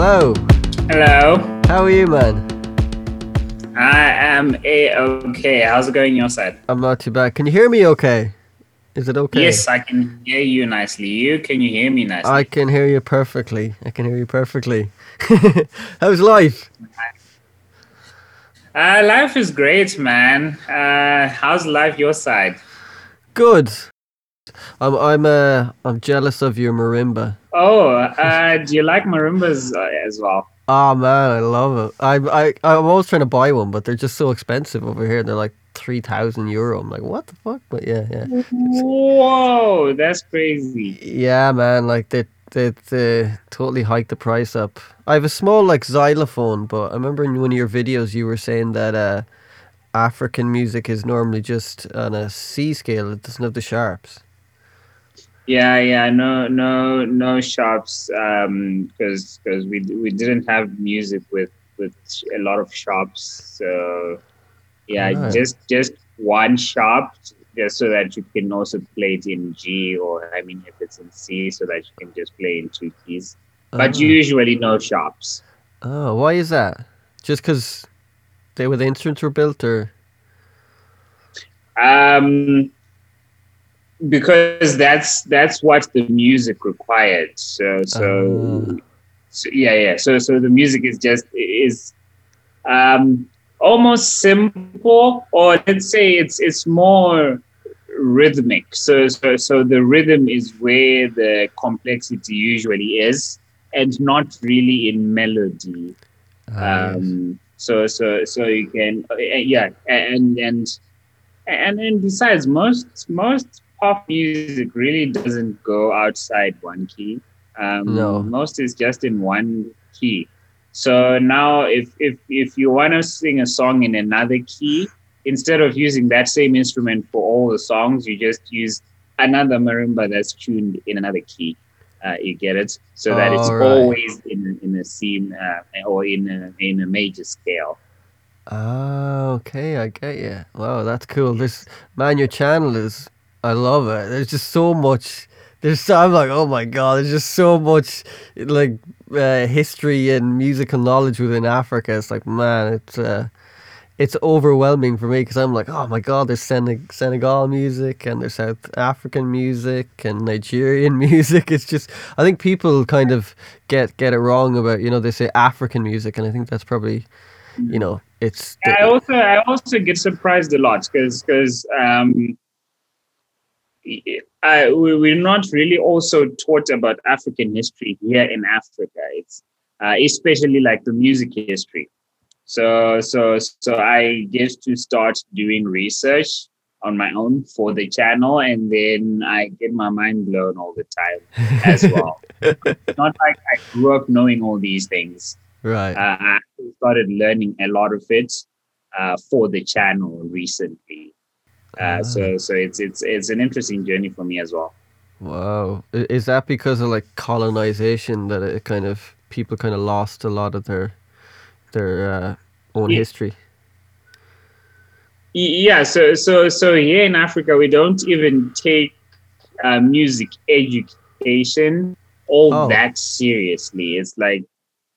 Hello. Hello. How are you, man? I am a okay. How's it going your side? I'm not too bad. Can you hear me okay? Is it okay? Yes, I can hear you nicely. You can you hear me nicely? I can hear you perfectly. I can hear you perfectly. How's life? Uh, life is great, man. Uh, how's life your side? Good. I'm I'm uh I'm jealous of your marimba. Oh, uh, do you like marimbas uh, as well? Oh man, I love it. I I I'm always trying to buy one, but they're just so expensive over here. They're like three thousand euro. I'm like, what the fuck? But yeah, yeah, Whoa, that's crazy. yeah, man. Like they they they totally hiked the price up. I have a small like xylophone, but I remember in one of your videos you were saying that uh, African music is normally just on a C scale. It doesn't have the sharps. Yeah, yeah, no, no, no shops. Um, because because we we didn't have music with with a lot of shops. So yeah, Right. just just one shop, just so that you can also play it in G or I mean, if it's in C, so that you can just play in two keys. But Oh. usually no shops. Oh, why is that? Just because they were the instruments were built, or Um, because that's that's what the music required. So so, Ah. so yeah yeah. So so the music is just is um almost simple, or let's say it's it's more rhythmic. So so so the rhythm is where the complexity usually is, and not really in melody yes. um so so so you can uh, yeah and and and then besides most most pop music really doesn't go outside one key um No. most is just in one key so now if if if you want to sing a song in another key instead of using that same instrument for all the songs you just use another marimba that's tuned in another key uh, you get it so that it's All right. always in in a scene uh, or in a in a major scale Ah, okay, I get you. Wow, that's cool. This man, your channel is, I love it. There's just so much. There's, so- I'm like, oh my god, there's just so much like uh, history and musical knowledge within Africa. It's like, man, it's uh, it's overwhelming for me because I'm like, oh my god, there's Sen- Senegal music and there's South African music and Nigerian music. It's just, I think people kind of get get it wrong about, you know, they say African music, and I think that's probably, you know, it's. I also I also get surprised a lot because because um, I we, we're not really also taught about African history here in Africa. It's uh, especially like the music history. So so so I get to start doing research on my own for the channel, and then I get my mind blown all the time as well. It's not like I grew up knowing all these things Right. uh, I started learning a lot of it uh, for the channel recently. Uh, so so it's it's it's an interesting journey for me as well. Wow. Is that because of like colonization that it kind of people kind of lost a lot of their their uh, own Yeah. history? Yeah, so so so here in Africa we don't even take uh, music education all Oh. that seriously. It's like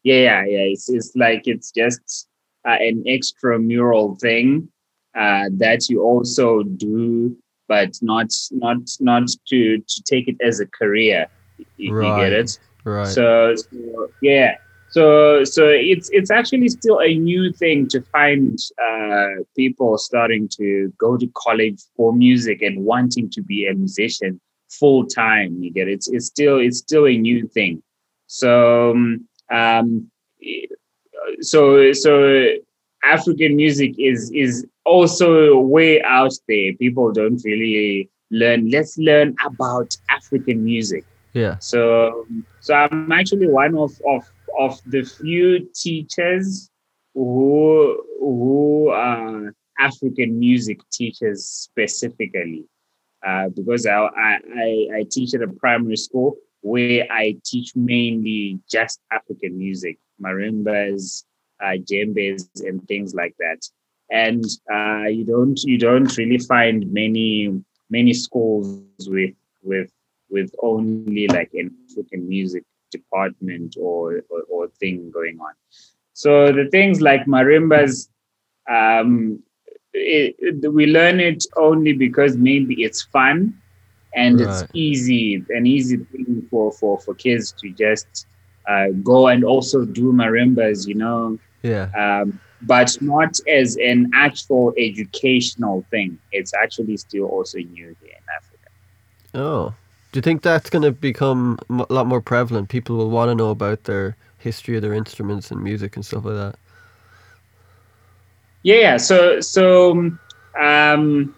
yeah yeah yeah. It's it's like it's just uh, an extramural thing uh, that you also do, but not not not to to take it as a career. You, you get it? Right. So, so yeah. So so it's it's actually still a new thing to find uh, people starting to go to college for music and wanting to be a musician full time. You get it? It's it's still it's still a new thing. So um, um so so African music is is also way out there. People don't really learn. Let's learn about African music. yeah. So, so I'm actually one of of of the few teachers who who are African music teachers specifically, uh, because I, I I teach at a primary school where I teach mainly just African music, marimbas, uh, djembes, and things like that. And uh, you don't you don't really find many many schools with with with only like an African music department or, or, or thing going on. So the things like marimbas, um, it, it, we learn it only because maybe it's fun and right. it's easy, an easy thing for, for, for kids to just uh, go and also do marimbas, you know. Yeah. Um, but not as an actual educational thing. It's actually still also new here in Africa. Oh, do you think that's going to become a lot more prevalent? People will want to know about their history of their instruments and music and stuff like that. Yeah, so so um,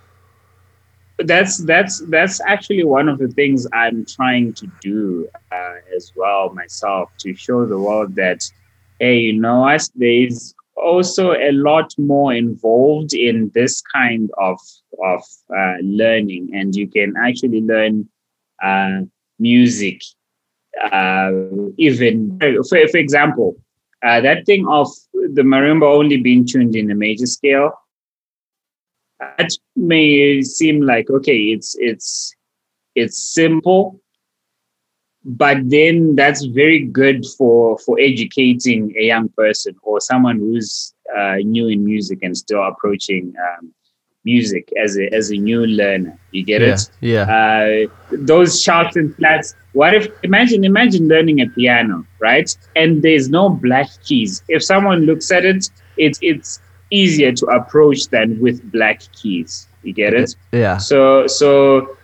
that's that's that's actually one of the things I'm trying to do uh, as well myself to show the world that hey, you know what, there's also a lot more involved in this kind of of uh, learning, and you can actually learn uh, music. Uh, even for, for example, uh, that thing of the marimba only being tuned in a major scale, that may seem like okay, it's it's it's simple, but then that's very good for for educating a young person or someone who's uh, new in music and still approaching um, music as a as a new learner. You get yeah, it? Yeah. Uh, those sharps and flats. What if imagine imagine learning a piano, right? And there's no black keys. If someone looks at it, it's it's easier to approach than with black keys. You get it? Yeah. So so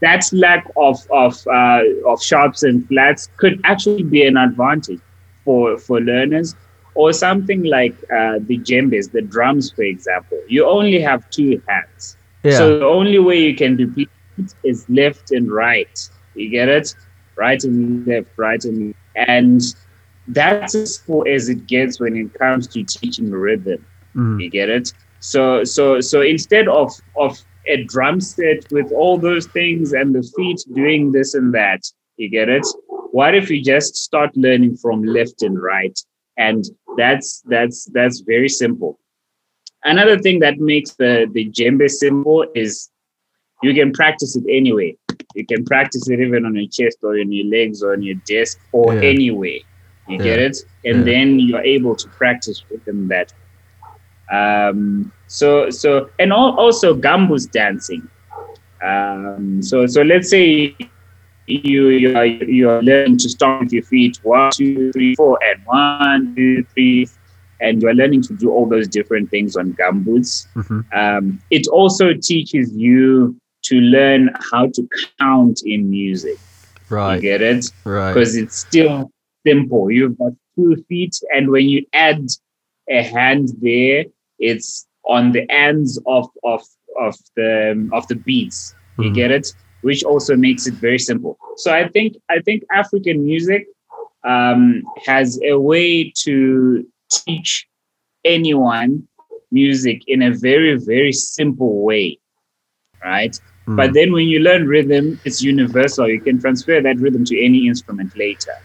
that lack of of uh, of sharps and flats could actually be an advantage for for learners or something like uh, the djembes, the drums, for example. You only have two hands, yeah. so the only way you can repeat is left and right. You get it? Right and left, right and and that's as far as it gets when it comes to teaching rhythm. Mm. You get it? So so so instead of of a drum set with all those things and the feet doing this and that, you get it? What if you just start learning from left and right? And that's that's that's very simple. Another thing that makes the the djembe simple is you can practice it anyway. You can practice it even on your chest or on your legs or on your desk or Yeah. anyway. You Yeah. get it? And Yeah. then you're able to practice rhythm that. Um, so so and al- also gumboots dancing. Um, so so let's say you you are you are learning to stomp with your feet one two three four and one two three and you are learning to do all those different things on gumboots hmm um, it also teaches you to learn how to count in music. You Right. get it? Right. Because it's still simple. You've got two feet, and when you add a hand there, it's on the ends of of of the of the beats. You Mhm. get it? Which also makes it very simple. So I think I think African music um, has a way to teach anyone music in a very very simple way right Mm. but then when you learn rhythm it's universal you can transfer that rhythm to any instrument later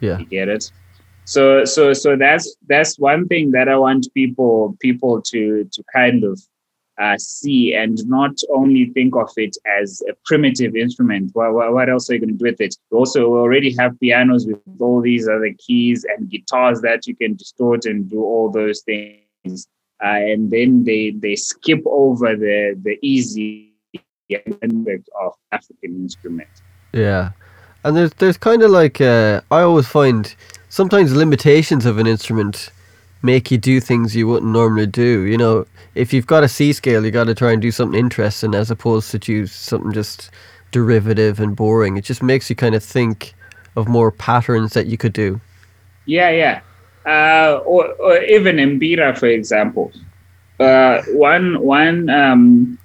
yeah. you get it so so so that's that's one thing that i want people people to to kind of uh, see and not only think of it as a primitive instrument. What, what, else are you going to do with it? Also we already have pianos with all these other keys and guitars that you can distort and do all those things. Uh, and then they they skip over the the easy aspect of african instrument. Yeah, and there's there's kind of like uh, I always find sometimes limitations of an instrument make you do things you wouldn't normally do. You know, if you've got a C scale, you got to try and do something interesting as opposed to choose something just derivative and boring. It just makes you kind of think of more patterns that you could do. Yeah, yeah. Uh, or, or even Mbira, for example. Uh, one, one. Um,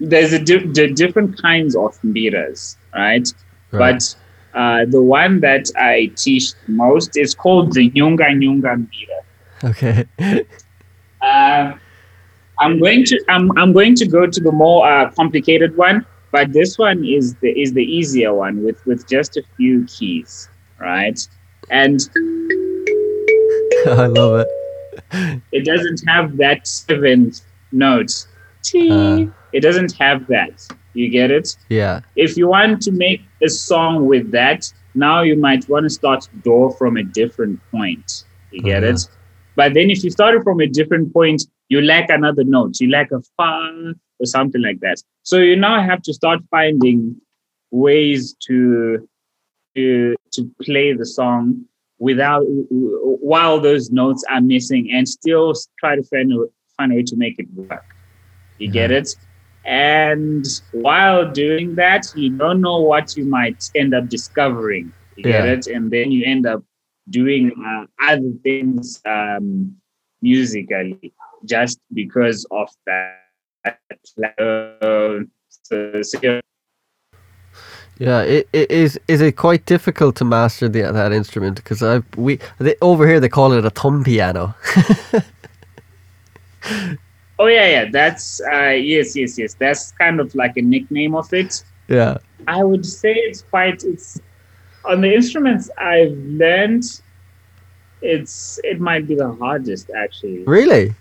there's a di- di- different kinds of Mbiras, right? Right. But uh, the one that I teach most is called the Nyunga Nyunga Mbira. Okay. Um, I'm going to I'm, I'm going to go to the more uh, complicated one, but this one is the is the easier one with with just a few keys, right? And I love it. it doesn't have that seventh note. T. Uh. it doesn't have that. You get it? Yeah. If you want to make a song with that, now you might want to start door from a different point. You get Mhm. it? But then if you started from a different point, you lack another note. You lack a fa or something like that. So you now have to start finding ways to to to play the song without while those notes are missing and still try to find a find a way to make it work. You get it? And while doing that, you don't know what you might end up discovering. You get it? And then you end up doing uh, other things um, musically just because of that. Uh, so, so Yeah, it, it is. Is it quite difficult to master the, that instrument? Because I we they, over here they call it a thumb piano. Oh yeah, yeah. That's uh yes, yes, yes. That's kind of like a nickname of it. yeah. I would say it's quite it's on the instruments I've learned it's it might be the hardest actually. Really?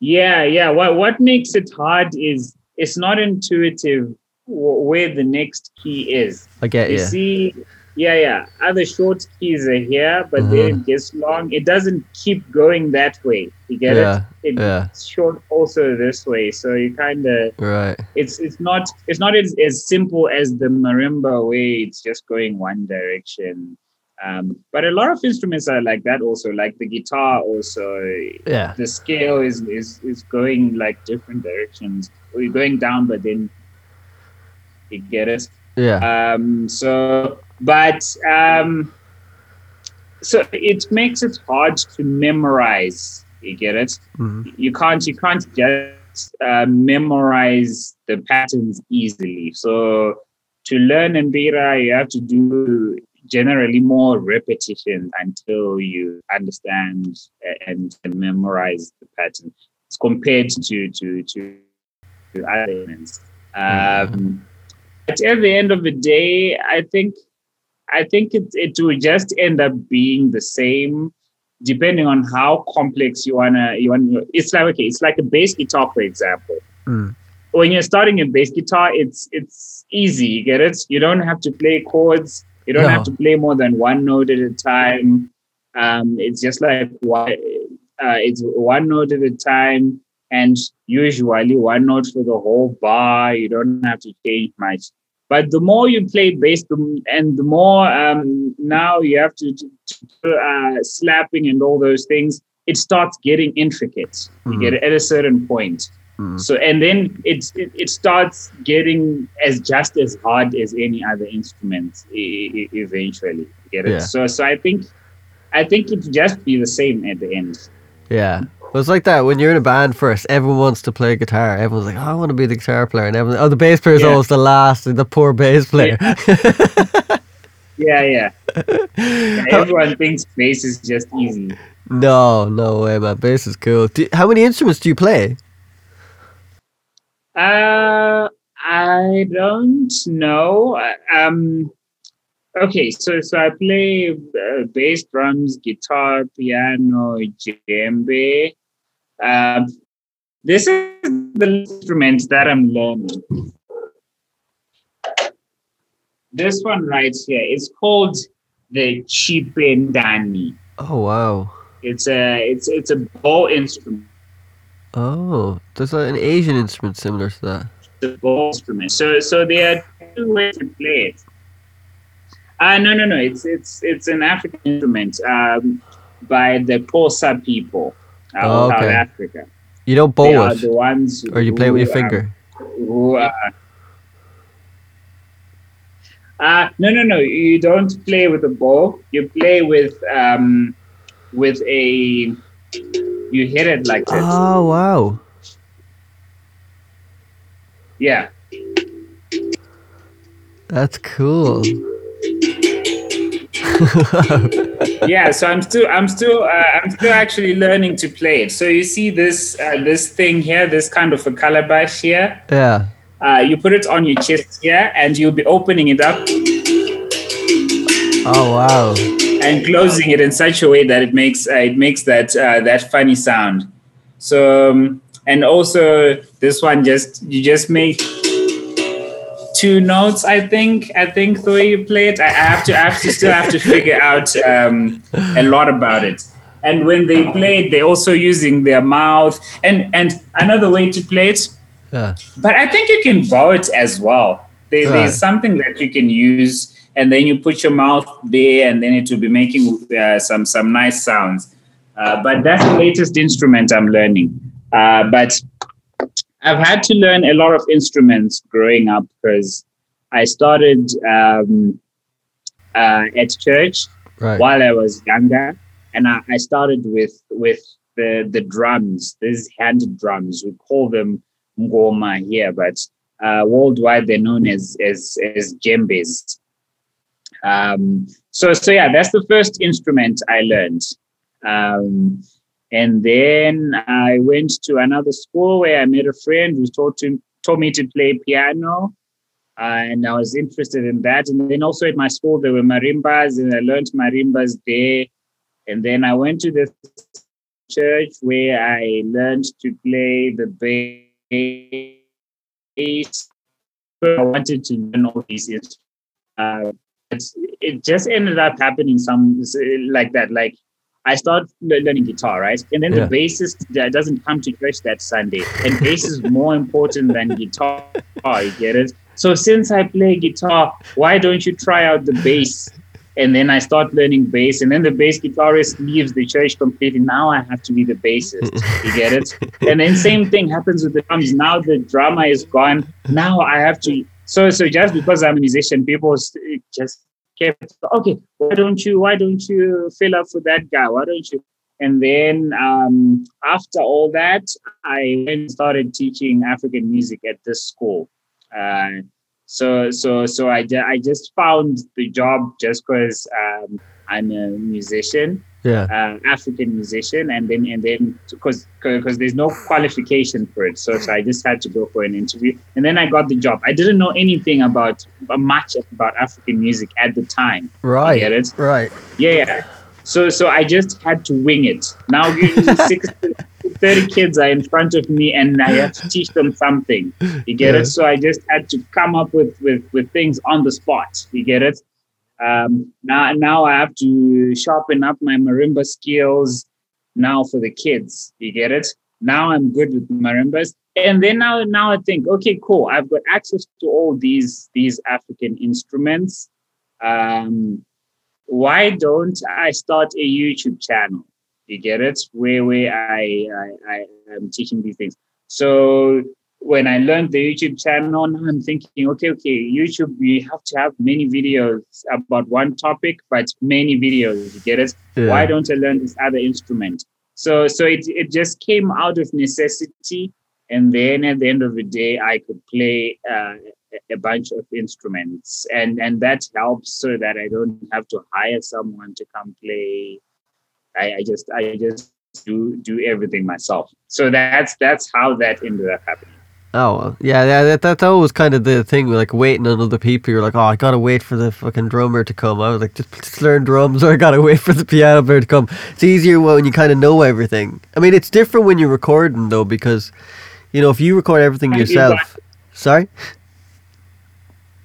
Yeah, yeah. What what makes it hard is it's not intuitive w- where the next key is. I get You you. see, yeah, yeah. Other short keys are here, but Uh-huh. then it gets long. It doesn't keep going that way. You get Yeah, it? yeah. It's short also this way. So you kind of Right. it's it's not it's not as, as simple as the marimba way. It's just going one direction. Um, but a lot of instruments are like that also. Like the guitar also, Yeah. the scale is is is going like different directions. We're going down, but then you get it. Yeah. Um, so, but um, so it makes it hard to memorize. You get it? Mhm. You can't. You can't just uh, memorize the patterns easily. So, to learn Mbira, you have to do generally more repetition until you understand and, memorize the pattern. It's compared to to to, to other elements. Um, but at the end of the day, I think I think it it will just end up being the same, depending on how complex you wanna you want. It's like okay, it's like a bass guitar, for example. Mm. When you're starting a bass guitar, it's it's easy. You get it. You don't have to play chords. You don't No. have to play more than one note at a time. Um, it's just like one, uh, it's one note at a time, and usually one note for the whole bar. You don't have to change much. But the more you play bass, and the more um, now you have to, to, to uh, slapping and all those things, it starts getting intricate. You Mhm. get it at a certain point. Mhm. So and then it, it it starts getting as just as hard as any other instrument e- e- eventually. You Get it? Yeah. So so I think I think it just be the same at the end. Yeah. Well, it's like that when you're in a band first. Everyone wants to play guitar. Everyone's like, oh, "I want to be the guitar player," and everyone, oh, the bass player is Yeah. always the last, the poor bass player. Yeah, yeah. Yeah, Everyone thinks bass is just easy. no, no way, man. Bass is cool. Do, how many instruments do you play? Uh, I don't know. Um, okay, so so I play uh, bass, drums, guitar, piano, djembe. Um, this is the instrument that I'm learning. This one right here is called the chipendani. Oh wow. It's a it's it's a bow instrument. Oh, there's an Asian instrument similar to that. the bow instrument. So so there are two ways to play it. Uh no no no it's it's it's an African instrument um by the Xhosa people uh, Oh, of okay. Africa. You don't They bow are it, the ones or you play it with your who, finger. who uh, uh no no no you don't play with a ball. you play with um with a you hit it like this Oh wow. yeah That's cool. yeah so i'm still i'm still uh, i'm still actually learning to play it so you see this uh, this thing here this kind of a calabash here yeah. uh, you put it on your chest here and you'll be opening it up Oh wow. and closing it in such a way that it makes uh, it makes that uh, that funny sound so um, and also this one just you just make two notes. I think. I think the way you play it, I have to. I have to still have to figure out um, a lot about it. And when they play it, they're also using their mouth. And and another way to play it. Yeah. But I think you can vote as well. There. There's something that you can use, and then you put your mouth there, and then it will be making uh, some some nice sounds. Uh, but that's the latest instrument I'm learning. Uh, but I've had to learn a lot of instruments growing up because I started um, uh, at church Right. while I was younger, and I, I started with with the the drums. These hand drums. We call them ngoma here, but uh, worldwide they're known as as as djembes. Um, so so yeah, that's the first instrument I learned. Um, and then I went to another school where I met a friend who taught to taught me to play piano. Uh, and I was interested in that. And then also at my school, there were marimbas, and I learned marimbas there. And then I went to the church where I learned to play the bass. I wanted to learn all these instruments. Uh, it just ended up happening some like that. Like I start learning guitar, right? And then Yeah. the bassist that doesn't come to church that Sunday. And bass is more important than guitar. You get it? So since I play guitar, why don't you try out the bass? And then I start learning bass, and then the bass guitarist leaves the church completely. Now I have to be the bassist. You get it? And then same thing happens with the drums. Now the drama is gone. Now I have to. So so just because I'm a musician, people just kept okay. Why don't you? Why don't you fill up for that guy? Why don't you? And then um, after all that, I started teaching African music at this school. Uh, so so so I, I just found the job just because um, I'm a musician, Yeah. uh, African musician, and then and then because because there's no qualification for it, so, so I just had to go for an interview, and then I got the job. I didn't know anything about uh, much about African music at the time. Right. get it? Right. Yeah, yeah. So so I just had to wing it. Now six, 30 kids are in front of me and I have to teach them something. You get Yeah. it? So I just had to come up with, with, with things on the spot. You get it? Um, now now I have to sharpen up my marimba skills now for the kids. You get it? Now I'm good with marimbas. And then now now I think, okay, cool. I've got access to all these these African instruments. Um, why don't I start a YouTube channel? You get it? Where where I I, I am teaching these things. So when I learned the YouTube channel, now I'm thinking, okay, okay, YouTube, we have to have many videos about one topic, but many videos. You get it? Yeah. Why don't I learn this other instrument? So so it it just came out of necessity, and then at the end of the day, I could play uh, a- a bunch of instruments, and and that helps so that I don't have to hire someone to come play. I, I just I just do do everything myself. So that's that's how that ended up happening. Oh well, yeah, yeah. That, that's always kind of the thing, like waiting on other people. You're like, oh, I gotta wait for the fucking drummer to come. I was like, just, just learn drums, or I gotta wait for the piano player to come. It's easier when you kind of know everything. I mean, it's different when you're recording though, because you know if you record everything you've yourself. Sorry.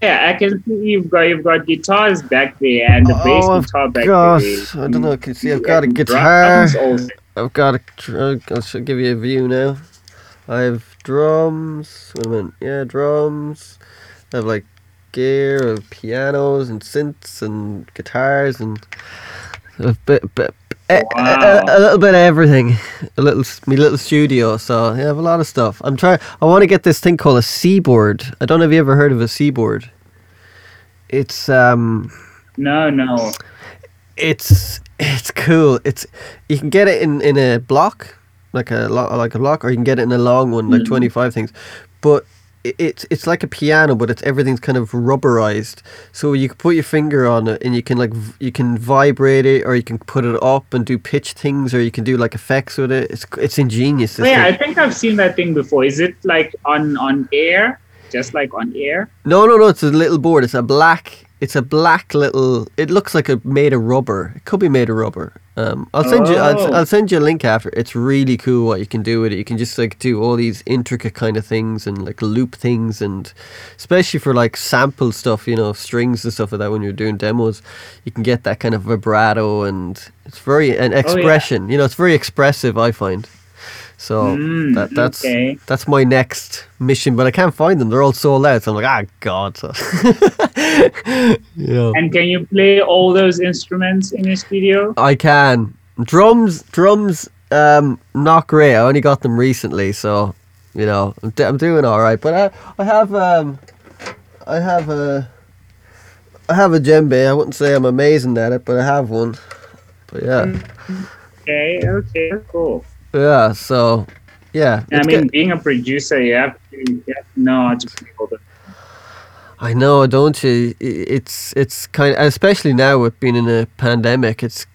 Yeah, I can see you've got you've got guitars back there and the bass Oh, I've guitar back got- there. I don't know, I can see I've got a guitar. I've got a. I'll give you a view now. I have drums. Wait a minute. Yeah, drums. I have like gear, of pianos and synths and guitars and a bit, bit, a, a- a, a little bit of everything. A little, my little studio. So yeah, I have a lot of stuff. I'm trying. I want to get this thing called a seaboard. I don't know if you ever heard of a seaboard. It's um No, no. it's it's cool. It's you can get it in in a block, like a lo- like a block, or you can get it in a long one, like Mhm. twenty five things. But it's it's like a piano, but it's everything's kind of rubberized. So you can put your finger on it, and you can like v- you can vibrate it, or you can put it up and do pitch things, or you can do like effects with it. It's it's ingenious. Oh, yeah, I think I've seen that thing before. Is it like on on air? Just like on air? No, no, no. It's a little board. It's a black. It's a black little. It looks like a made of rubber. It could be made of rubber. Um, I'll send you. I'll, Oh. I'll send you a link after. It's really cool what you can do with it. You can just like do all these intricate kind of things and like loop things, and especially for like sample stuff, you know, strings and stuff like that. When you're doing demos, you can get that kind of vibrato and it's very an expression. You know, it's very expressive. I find. So Mm, that that's okay. that's my next mission, but I can't find them. They're all sold out. So I'm like, ah, God. Know, And can you play all those instruments in your studio? I can drums. Drums, um, not great. I only got them recently, so you know, I'm, d- I'm doing all right. But I, I have, um, I have a, I have a djembe. I wouldn't say I'm amazing at it, but I have one. But yeah, Okay, okay, cool. yeah. So, yeah. I mean, being a producer, you have to, you have to know how to play all the I know, don't you? It's it's kind of, especially now with being in a pandemic. It's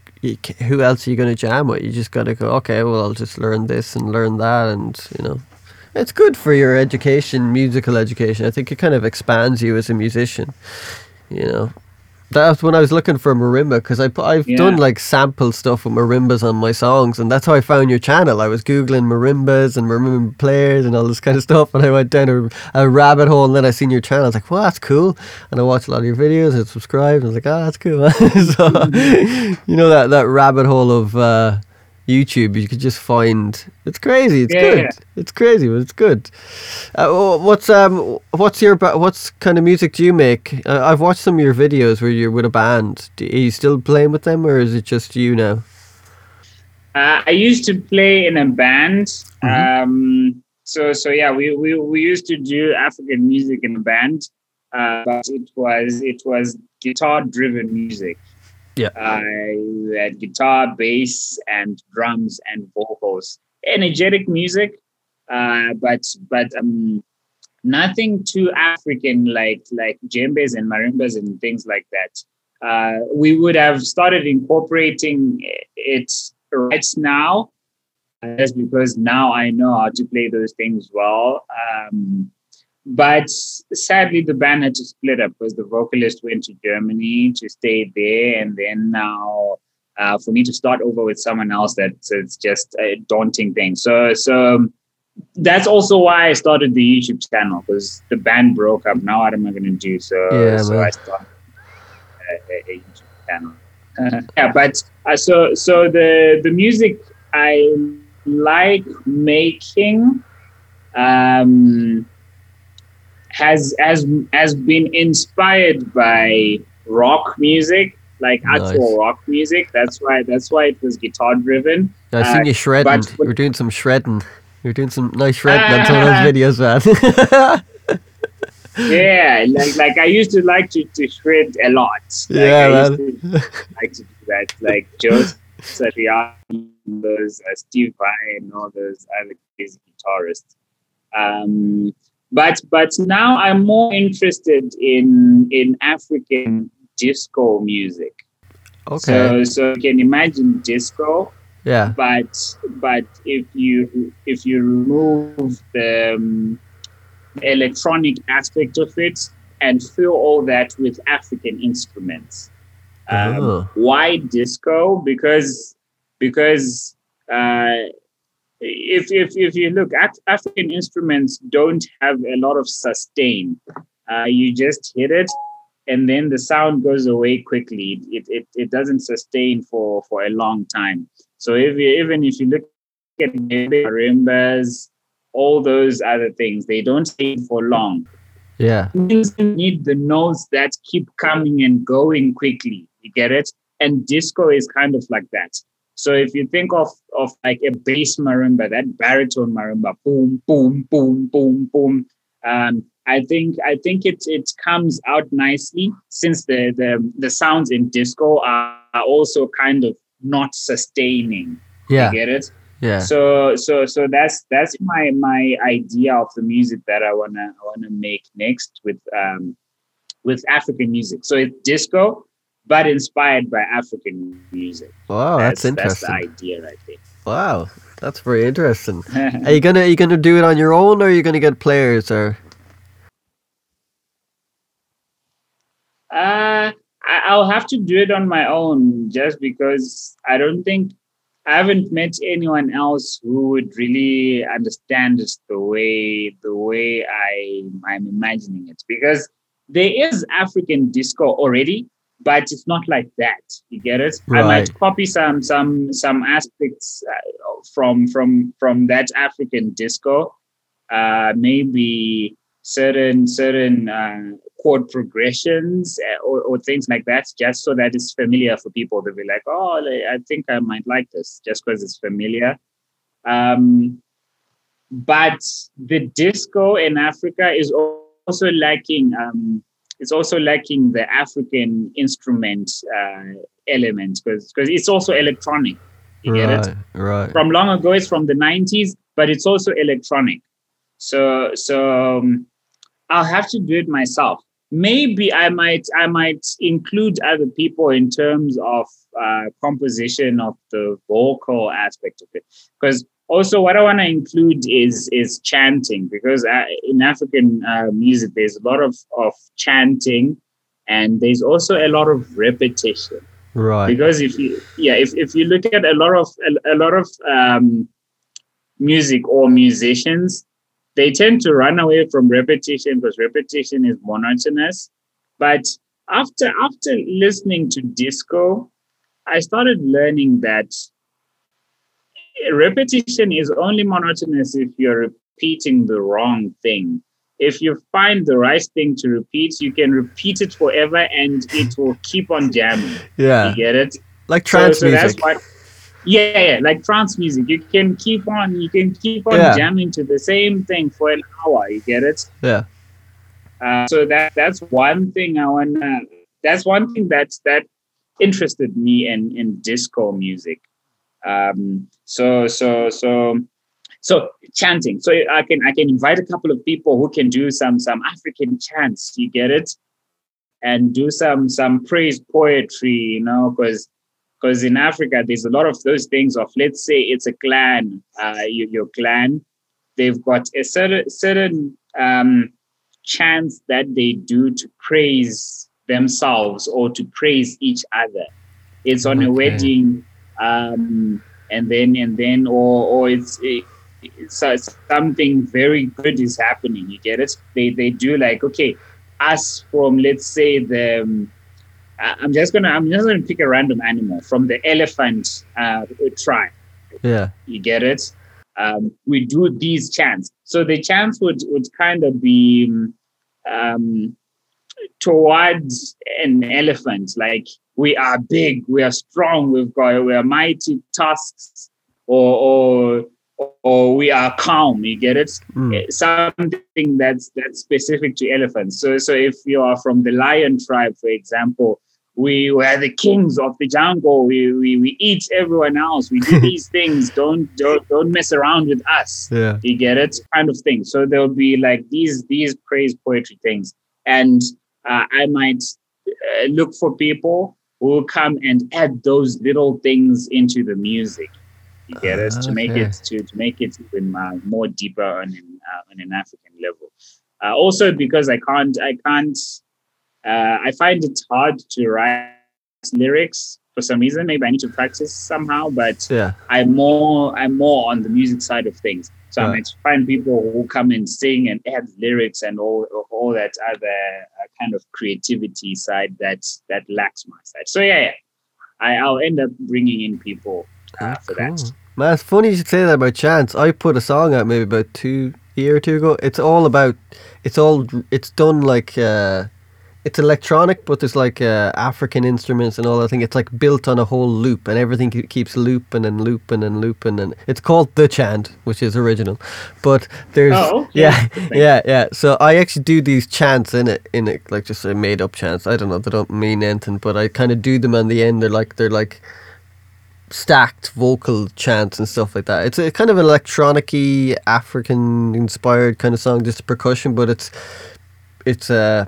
who else are you going to jam with? You just got to go. Okay, well, I'll just learn this and learn that, and you know, it's good for your education, musical education. I think it kind of expands you as a musician. You know, that's when I was looking for marimba because I I've done like sample stuff with marimbas on my songs, and that's how I found your channel. I was googling marimbas and marimba players and all this kind of stuff, and I went down a, a rabbit hole, and then I seen your channel. I was like, "Well, that's cool," and I watched a lot of your videos and subscribed. And I was like, "Oh, that's cool." so, you know that that rabbit hole of uh, YouTube, you could just find. It's crazy. It's Yeah, good. yeah. It's crazy, but it's good. Uh, what's um what's your what's kind of music do you make? Uh, I've watched some of your videos where you're with a band. Do, are you still playing with them, or is it just you now? Uh, I used to play in a band. Mhm. Um, so so yeah, we, we we used to do African music in a band, uh, but it was it was guitar driven music. Yeah. Uh, we had guitar, bass, and drums and vocals. Energetic music, uh, but but um, nothing too African like like djembes and marimbas and things like that. Uh, we would have started incorporating it right now. uh, That's because now I know how to play those things well. Um, but sadly, the band had to split up because the vocalist went to Germany to stay there, and then now uh, for me to start over with someone else, that's it's just a daunting thing. So so that's also why I started the YouTube channel because the band broke up. Now what am I going to do? So Yeah, so man. I started a, a, a YouTube channel. yeah, but uh, so so the the music I like making um, has has has been inspired by rock music, like actual Nice. rock music. That's why that's why it was guitar driven. I seen Uh, you shredding. but- you were doing some shredding. You were doing some nice shredding on some of those videos, man. Yeah, like like I used to like to, to shred a lot. Like, Yeah, I man. used to like to do that. Like Joe Satriani, those uh, Steve Vai, and all those other crazy guitarists. Um, but but now I'm more interested in in African disco music. okay. So so you can imagine disco, yeah. but but if you if you remove the um, electronic aspect of it and fill all that with African instruments. Um, Oh. Why disco? Because because uh, if if if you look at African instruments, don't have a lot of sustain. Uh, you just hit it, and then the sound goes away quickly. It it, it doesn't sustain for for a long time. So if you, even if you look at marimbas, all those other things, they don't stay for long. Yeah. Things need the notes that keep coming and going quickly. You get it? And disco is kind of like that. So if you think of of like a bass marimba, that baritone marimba, boom, boom, boom, boom, boom. Um, I think I think it it comes out nicely since the the the sounds in disco are, are also kind of not sustaining. Yeah. You get it? Yeah. So so so that's that's my my idea of the music that I wanna I wanna make next with um with African music. So it's disco, but inspired by African music. Wow, that's, That's interesting. the idea, I think. wow, that's very interesting. Are you gonna are you gonna do it on your own, or are you gonna get players, or Uh, I, I'll have to do it on my own just because I don't think I haven't met anyone else who would really understand the way the way I I'm imagining it. Because there is African disco already, but it's not like that. You get it? I might copy some some some aspects uh, from from from that African disco. Uh, maybe certain certain uh, chord progressions uh, or, or things like that, just so that it's familiar for people. They'll be like, "Oh, I think I might like this," just because it's familiar. Um, but the disco in Africa is also lacking. Um, it's also lacking the African instrument uh, element because because it's also electronic. You get it? Right, right. From long ago, it's from the '90s, but it's also electronic. So so um, I'll have to do it myself. Maybe I might I might include other people in terms of uh, composition of the vocal aspect of it, because also what I want to include is is chanting because uh, in African uh, music there's a lot of of chanting, and there's also a lot of repetition Right. because if you yeah if, if you look at a lot of a, a lot of um, music or musicians they tend to run away from repetition because repetition is monotonous but after after listening to disco i started learning that repetition is only monotonous if you're repeating the wrong thing if you find the right thing to repeat you can repeat it forever and it will keep on jamming Yeah. you get it? Like So- trance so, that's music. why. Yeah, yeah, like trance music. You can keep on, you can keep on Yeah. jamming to the same thing for an hour. You get it? Yeah. Uh, so that that's one thing I wanna. That's one thing that's that interested me in in disco music. Um, so so so so chanting. So I can I can invite a couple of people who can do some some African chants. You get it? And do some some praise poetry. You know, because because in Africa there's a lot of those things of let's say it's a clan, uh, your, your clan, they've got a certain certain um, chants that they do to praise themselves or to praise each other. It's on a wedding, um, and then and then or or it's. It, it's uh, something very good is happening. You get it? They they do like okay, us from let's say the um, I'm just gonna I'm just gonna pick a random animal from the elephant uh, tribe. Yeah. You get it? Um, we do these chants. So the chants would would kind of be um, towards an elephant, like we are big, we are strong, we've got we are mighty tusks, or or or we are calm. You get it? Mm. Something that's that's specific to elephants. So so if you are from the lion tribe, for example, we were the kings of the jungle. We we, we eat everyone else. We do these things. Don't don't don't mess around with us. Yeah. You get it? Kind of thing. So there'll be like these these praise poetry things, and uh, I might uh, look for people will come and add those little things into the music. You get it? To make Okay. it to, to make it even uh, more deeper on an uh, on an African level. Uh, also because I can't I can't uh, I find it hard to write lyrics for some reason. Maybe I need to practice somehow, but Yeah. I'm more I'm more on the music side of things. So I Right. might find people who come and sing and add lyrics and all all that other uh, kind of creativity side that that lacks my side. So yeah, yeah. I, I'll end up bringing in people uh, for that. Man, it's funny you should say that about chance. I put a song out maybe about two year or two ago. It's all about. It's all. It's done like. uh It's electronic, but there's like uh, African instruments and all that thing. It's like built on a whole loop, and everything keeps looping and looping and looping. And it's called the chant, which is original. But there's Oh, okay. yeah, yeah, yeah. So I actually do these chants in it, in it, like just a made up chants. I don't know, they don't mean anything, but I kind of do them on the end. They're like they're like stacked vocal chants and stuff like that. It's a kind of an electronic-y, African-inspired kind of song, just percussion, but it's it's uh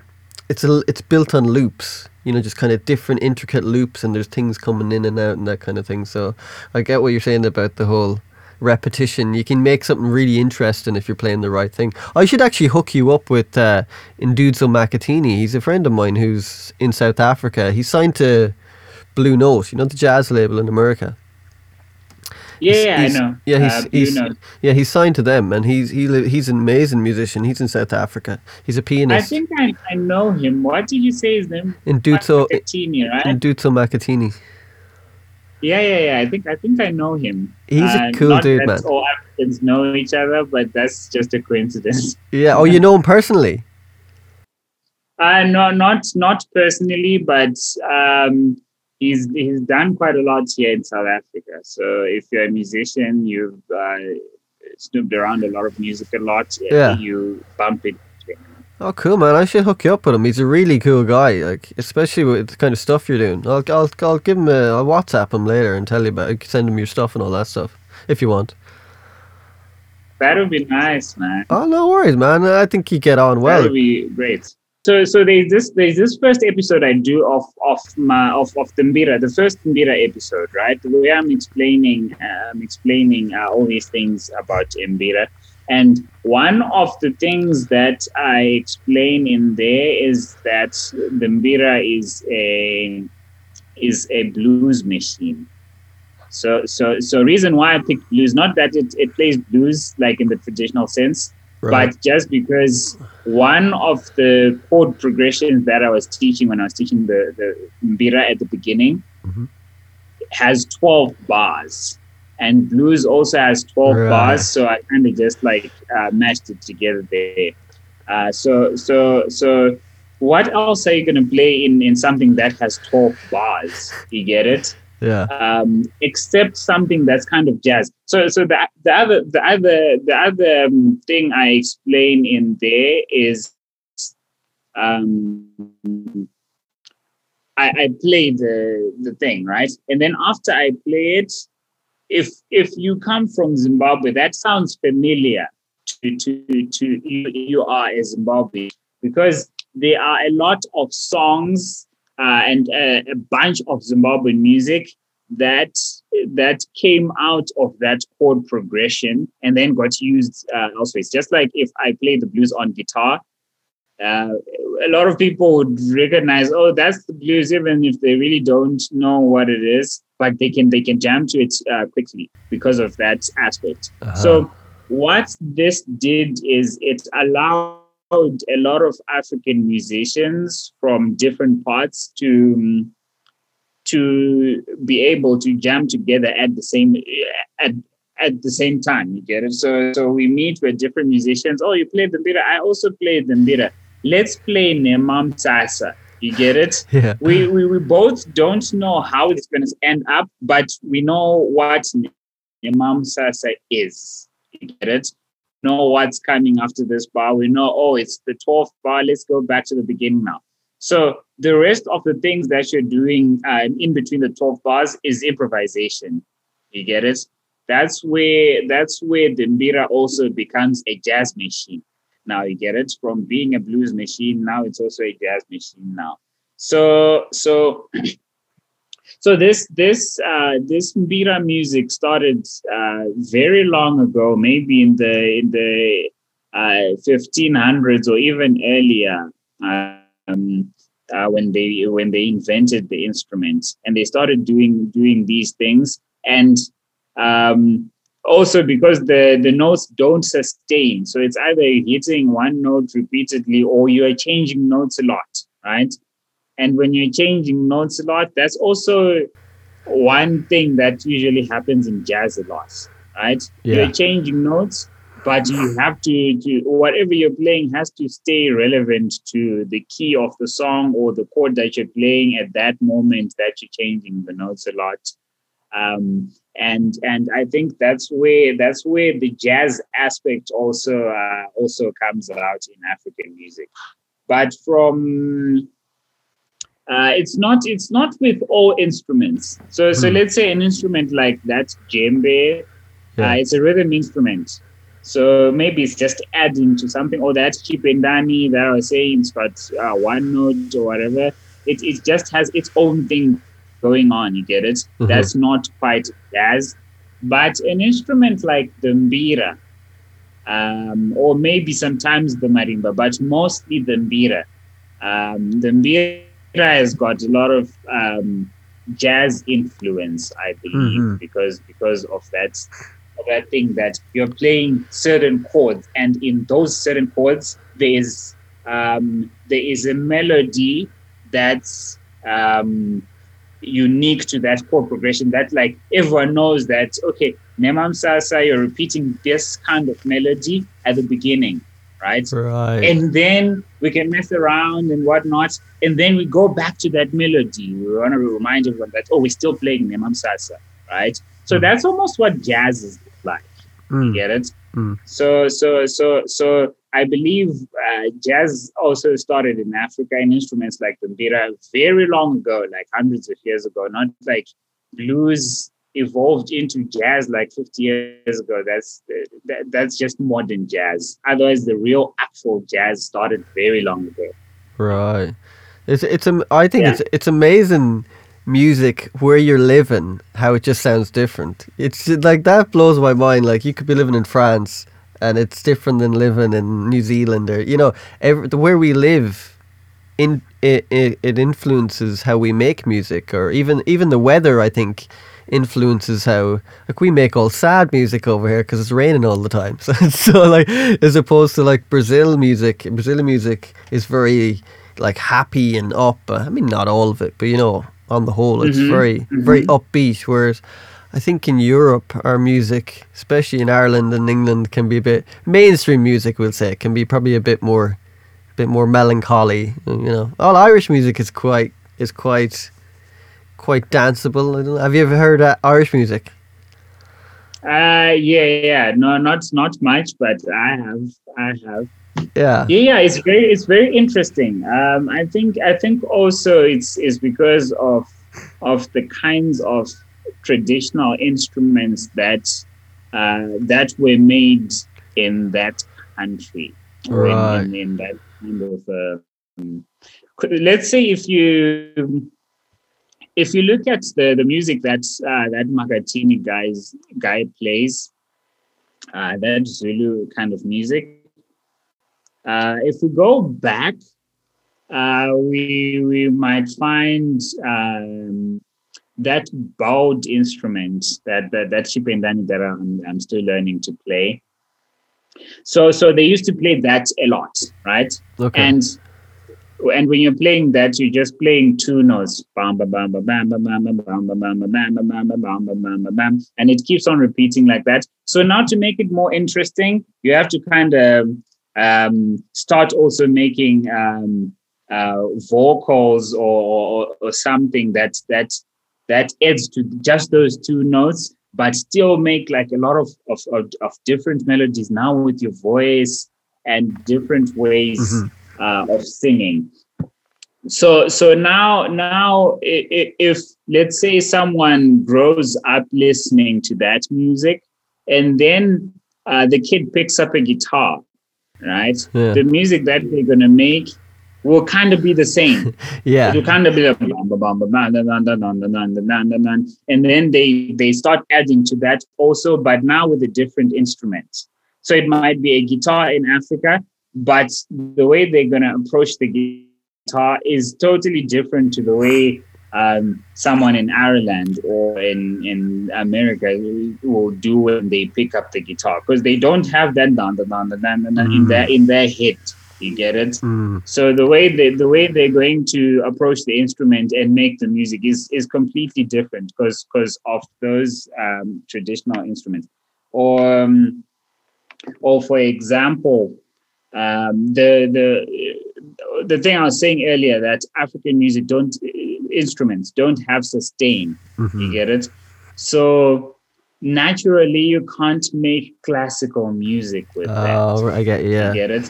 it's a, it's built on loops. You know, just kind of different intricate loops, and there's things coming in and out and that kind of thing. So I get what you're saying about the whole repetition. You can make something really interesting if you're playing the right thing. I should actually hook you up with uh, Nduduzo Makhathini. He's a friend of mine who's in South Africa. He's signed to Blue Note, you know, the jazz label in America. Yeah, He's- yeah, I know. Yeah, he's, Uh, he's yeah he's signed to them, and he's he li- he's an amazing musician. He's in South Africa. He's a pianist. I think I, I know him. What did you say his name? Nduduzo Makhathini, right? Nduduzo Makhathini. Yeah, yeah, yeah. I think I think I know him. He's a Uh, cool not dude, man. All Africans know each other, but that's just a coincidence. Yeah. Oh, you know him personally. Uh, no, not not personally, but um, he's he's done quite a lot here in South Africa. So if you're a musician, you've uh, snooped around a lot of music a lot. Yeah. you bump it. Oh, cool, man! I should hook you up with him. He's a really cool guy, like especially with the kind of stuff you're doing. I'll I'll, I'll give him a I'll WhatsApp him later and tell you about. it. Send him your stuff and all that stuff if you want. That would be nice, man. Oh, no worries, man. I think you get on well. That would be great. So, so there's this there's this first episode I do of of my of of the Mbira, the first Mbira episode, right? Where I'm explaining um, explaining uh, all these things about Mbira, and one of the things that I explain in there is that the Mbira is a is a blues machine. So, so, so reason why I picked blues, not that it, it plays blues like in the traditional sense, Right. but just because one of the chord progressions that I was teaching when I was teaching the, the mbira at the beginning Mhm. has 12 bars. And blues also has 12 Right. bars. So I kind of just like uh, mashed it together there. Uh, so, so, so what else are you going to play in, in something that has 12 bars? You get it? Yeah. um, except something that's kind of jazz. So, so the, the other, the other, the other um, thing I explain in there is, um, I, I play the the thing right, and then after I play it, if if you come from Zimbabwe, that sounds familiar to to to you, you are a Zimbabwe because there are a lot of songs uh, and a, a bunch of Zimbabwean music that that came out of that chord progression and then got used uh, elsewhere. It's just like if I play the blues on guitar, uh, a lot of people would recognize, oh, that's the blues, even if they really don't know what it is, but they can they can jam to it uh, quickly because of that aspect. Uh-huh. So what this did is it allowed a lot of African musicians from different parts to to be able to jam together at the same at at the same time. You get it? So so we meet with different musicians. Oh, you play the mbira. I also play the mbira. Let's play Nhemamusasa. You get it? yeah. we, we we both don't know how it's going to end up, but we know what Nhemamusasa is. You get it? Know what's coming after this bar. We know, oh, it's the 12th bar. Let's go back to the beginning now. So the rest of the things that you're doing uh, in between the 12 bars is improvisation. You get it? That's where that's where the mbira also becomes a jazz machine. Now you get it from being a blues machine. Now it's also a jazz machine. Now, so so so this this uh, this mbira music started uh, very long ago, maybe in the in the uh, 1500s or even earlier. Um, uh, when they when they invented the instruments and they started doing doing these things and um, also because the the notes don't sustain so it's either hitting one note repeatedly or you are changing notes a lot right and when you're changing notes a lot that's also one thing that usually happens in jazz a lot right? Yeah. you're changing notes but you have to, to whatever you're playing has to stay relevant to the key of the song or the chord that you're playing at that moment that you're changing the notes a lot. Um, and and I think that's where that's where the jazz aspect also uh, also comes out in African music. But from it's not it's not with all instruments so so Hmm. let's say an instrument like that djembe Yeah. uh, it's a rhythm instrument so maybe it's just adding to something, or that chipendani that I was saying, it's got uh, one note or whatever. It, it just has its own thing going on. You get it? Mhm. That's not quite jazz. But an instrument like the mbira, um, or maybe sometimes the marimba, but mostly the mbira. Um, the mbira has got a lot of um, jazz influence, I believe, Mhm. because because of that of that thing that you're playing certain chords, and in those certain chords there is um, there is a melody that's um, unique to that chord progression. That like everyone knows that okay, Nhemamusasa, you're repeating this kind of melody at the beginning, right? Right. and then we can mess around and whatnot, and then we go back to that melody. We want to remind everyone that oh, we're still playing Nhemamusasa, right? So Mm. that's almost what jazz is like. Mm. Get it? Mm. So so so so I believe uh, jazz also started in Africa in instruments like the mbira very long ago, like hundreds of years ago. Not like blues evolved into jazz like 50 years ago. That's that, that's just modern jazz. Otherwise, the real actual jazz started very long ago. Right. It's it's I think Yeah. it's it's amazing music where you're living how it just sounds different. It's like that blows my mind. Like you could be living in France and it's different than living in New Zealand or you know every, where we live in it, it it influences how we make music or even even the weather I think influences how like we make all sad music over here because it's raining all the time. So, so like as opposed to like brazil music brazilian music is very like happy and up uh, i mean not all of it but you know on the whole it's Mhm, very very mhm. upbeat whereas i think in europe our music especially in ireland and england can be a bit mainstream music we'll say can be probably a bit more bit more melancholy you know. All irish music is quite is quite quite danceable have you ever heard uh, irish music Uh yeah, yeah. No, not not much, but I have I have. yeah Yeah, yeah, it's very it's very interesting. Um, I think I think also it's is because of of the kinds of traditional instruments that uh, that were made in that country, or in- in, in that kind of. Uh, let's say if you if you look at the the music that uh, that Makhathini guys guy plays, uh, that Zulu kind of music. Uh, if we go back, uh, we we might find um, that bowed instrument that that that Chipendani that I'm, I'm still learning to play. So so they used to play that a lot, right? okay And and when you're playing that, you're just playing two notes, bam, bam, bam, bam, bam, bam, bam, bam, bam, bam, bam, bam, bam, bam, bam, bam, bam, bam, and it keeps on repeating like that. So now to make it more interesting, you have to kind of um, start also making um, uh, vocals or, or something that that that adds to just those two notes, but still make like a lot of of, of, of different melodies now with your voice and different ways Mhm uh, of singing. So so now now if let's say someone grows up listening to that music and then uh, the kid picks up a guitar right? Yeah. the music that they're going to make will kind of be the same. Yeah. It'll kind of be like, and then they they start adding to that also but now with a different instrument. So it might be a guitar in africa but the way they're gonna approach the guitar is totally different to the way um, someone in Ireland or in in America will do when they pick up the guitar because they don't have that dun, dun, dun, dun, dun, dun, dun in Mm. their in their head. You get it? Mm, So the way they the way they're going to approach the instrument and make the music is is completely different because because of those um, traditional instruments. Or um, or for example, um, the the the thing I was saying earlier that African music don't instruments don't have sustain. You mhm. get it? So naturally, you can't make classical music with that. Oh, right, I get you. You Yeah. get it?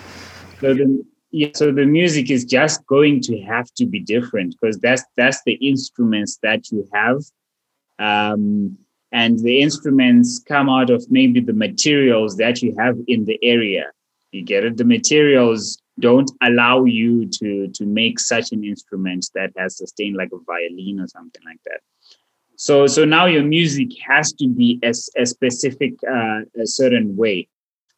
So the yeah, so the music is just going to have to be different because that's that's the instruments that you have. Um, and the instruments come out of maybe the materials that you have in the area. You get it? The materials don't allow you to to make such an instrument that has sustained like a violin or something like that. So so now your music has to be as a specific uh, a certain way.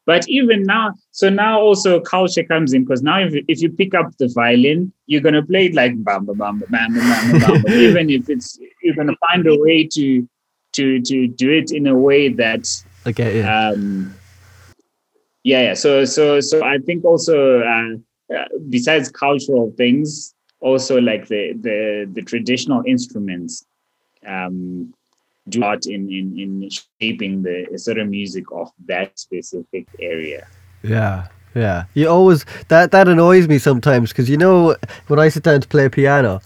But even now, so now also culture comes in because now if if you pick up the violin, you're gonna play it like bam bam bam bam bam bam. even if it's you're gonna find a way to to to do it in a way that okay, yeah. um, yeah yeah. So so so i think also uh, uh, besides cultural things also like the the the traditional instruments um do a in in in shaping the sort of music of that specific area. Yeah yeah. You always that that annoys me sometimes because you know when i sit down to play piano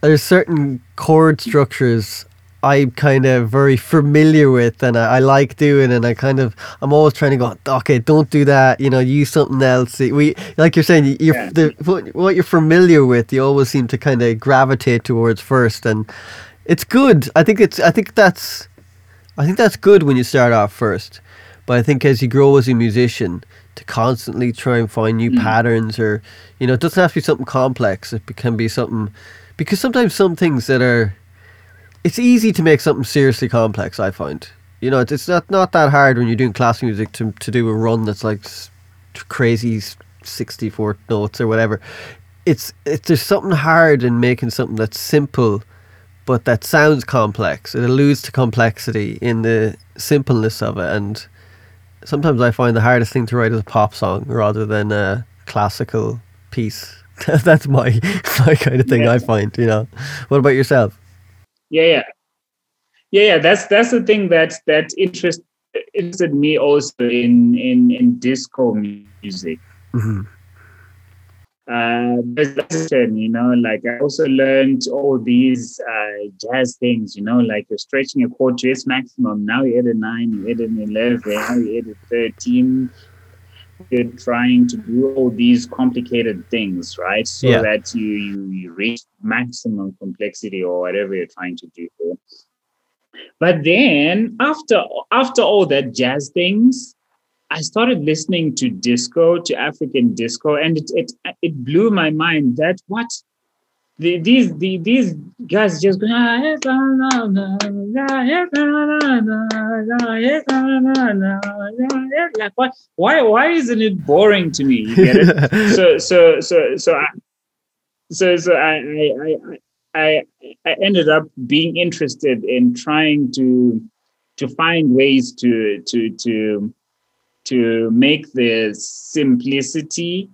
there's certain chord structures I'm kind of very familiar with and I, I, like doing and I kind of I'm always trying to go okay don't do that you know use something else we like you're saying you're yeah. the, what you're familiar with you always seem to kind of gravitate towards first and it's good I think it's I think that's I think that's good when you start off first but I think as you grow as a musician to constantly try and find new mm. patterns or you know it doesn't have to be something complex it can be something because sometimes some things that are it's easy to make something seriously complex. I find you know it's not not that hard when you're doing classical music to to do a run that's like crazy sixty four notes or whatever. It's it's there's something hard in making something that's simple, but that sounds complex. It alludes to complexity in the simpleness of it, and sometimes I find the hardest thing to write is a pop song rather than a classical piece. that's my my kind of thing. Yeah. I find you know. What about yourself? Yeah yeah. Yeah yeah that's that's the thing that that interest interested me also in in in disco music. Mm-hmm. uh you know like i also learned all these uh jazz things you know like you're stretching a chord to its maximum. Now you hit a nine you hit an 11 now you hit a 13 you're trying to do all these complicated things, right? So yeah. that you, you you reach maximum complexity or whatever you're trying to do. But then after after all that jazz things, I started listening to disco, to African disco, and it it it blew my mind that what the, these the, these guys just going ah, like what why why isn't it boring to me? You get it? So so so so I, so so I, I I I ended up being interested in trying to to find ways to to to to make the simplicity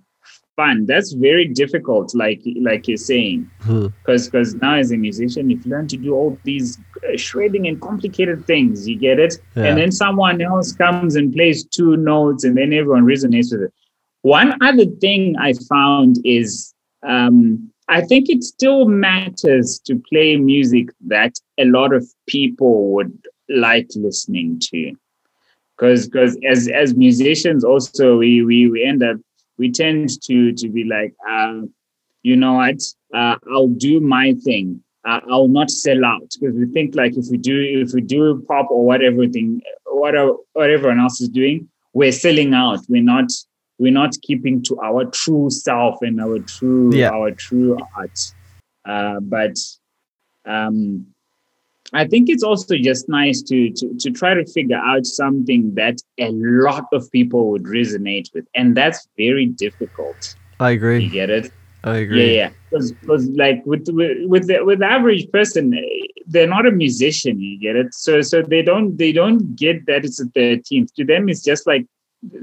fun. That's very difficult, like like you're saying, because hmm. because now as a musician, if you learn to do all these uh, shredding and complicated things, you get it, yeah. and then someone else comes and plays two notes, and then everyone resonates with it. One other thing I found is um, I think it still matters to play music that a lot of people would like listening to because because as as musicians also we we we end up we tend to to be like, uh, you know what, uh, I'll do my thing. Uh, I'll not sell out because we think like if we do if we do pop or whatever thing, whatever what everyone else is doing, we're selling out. We're not we're not keeping to our true self and our true yeah. our true art. Uh, but um, I think it's also just nice to, to to try to figure out something that a lot of people would resonate with, and that's very difficult. I agree. You get it? I agree. Yeah, yeah. Because like with with with the, with the average person, they're not a musician. You get it? So so they don't they don't get that it's a thirteenth. To them, it's just like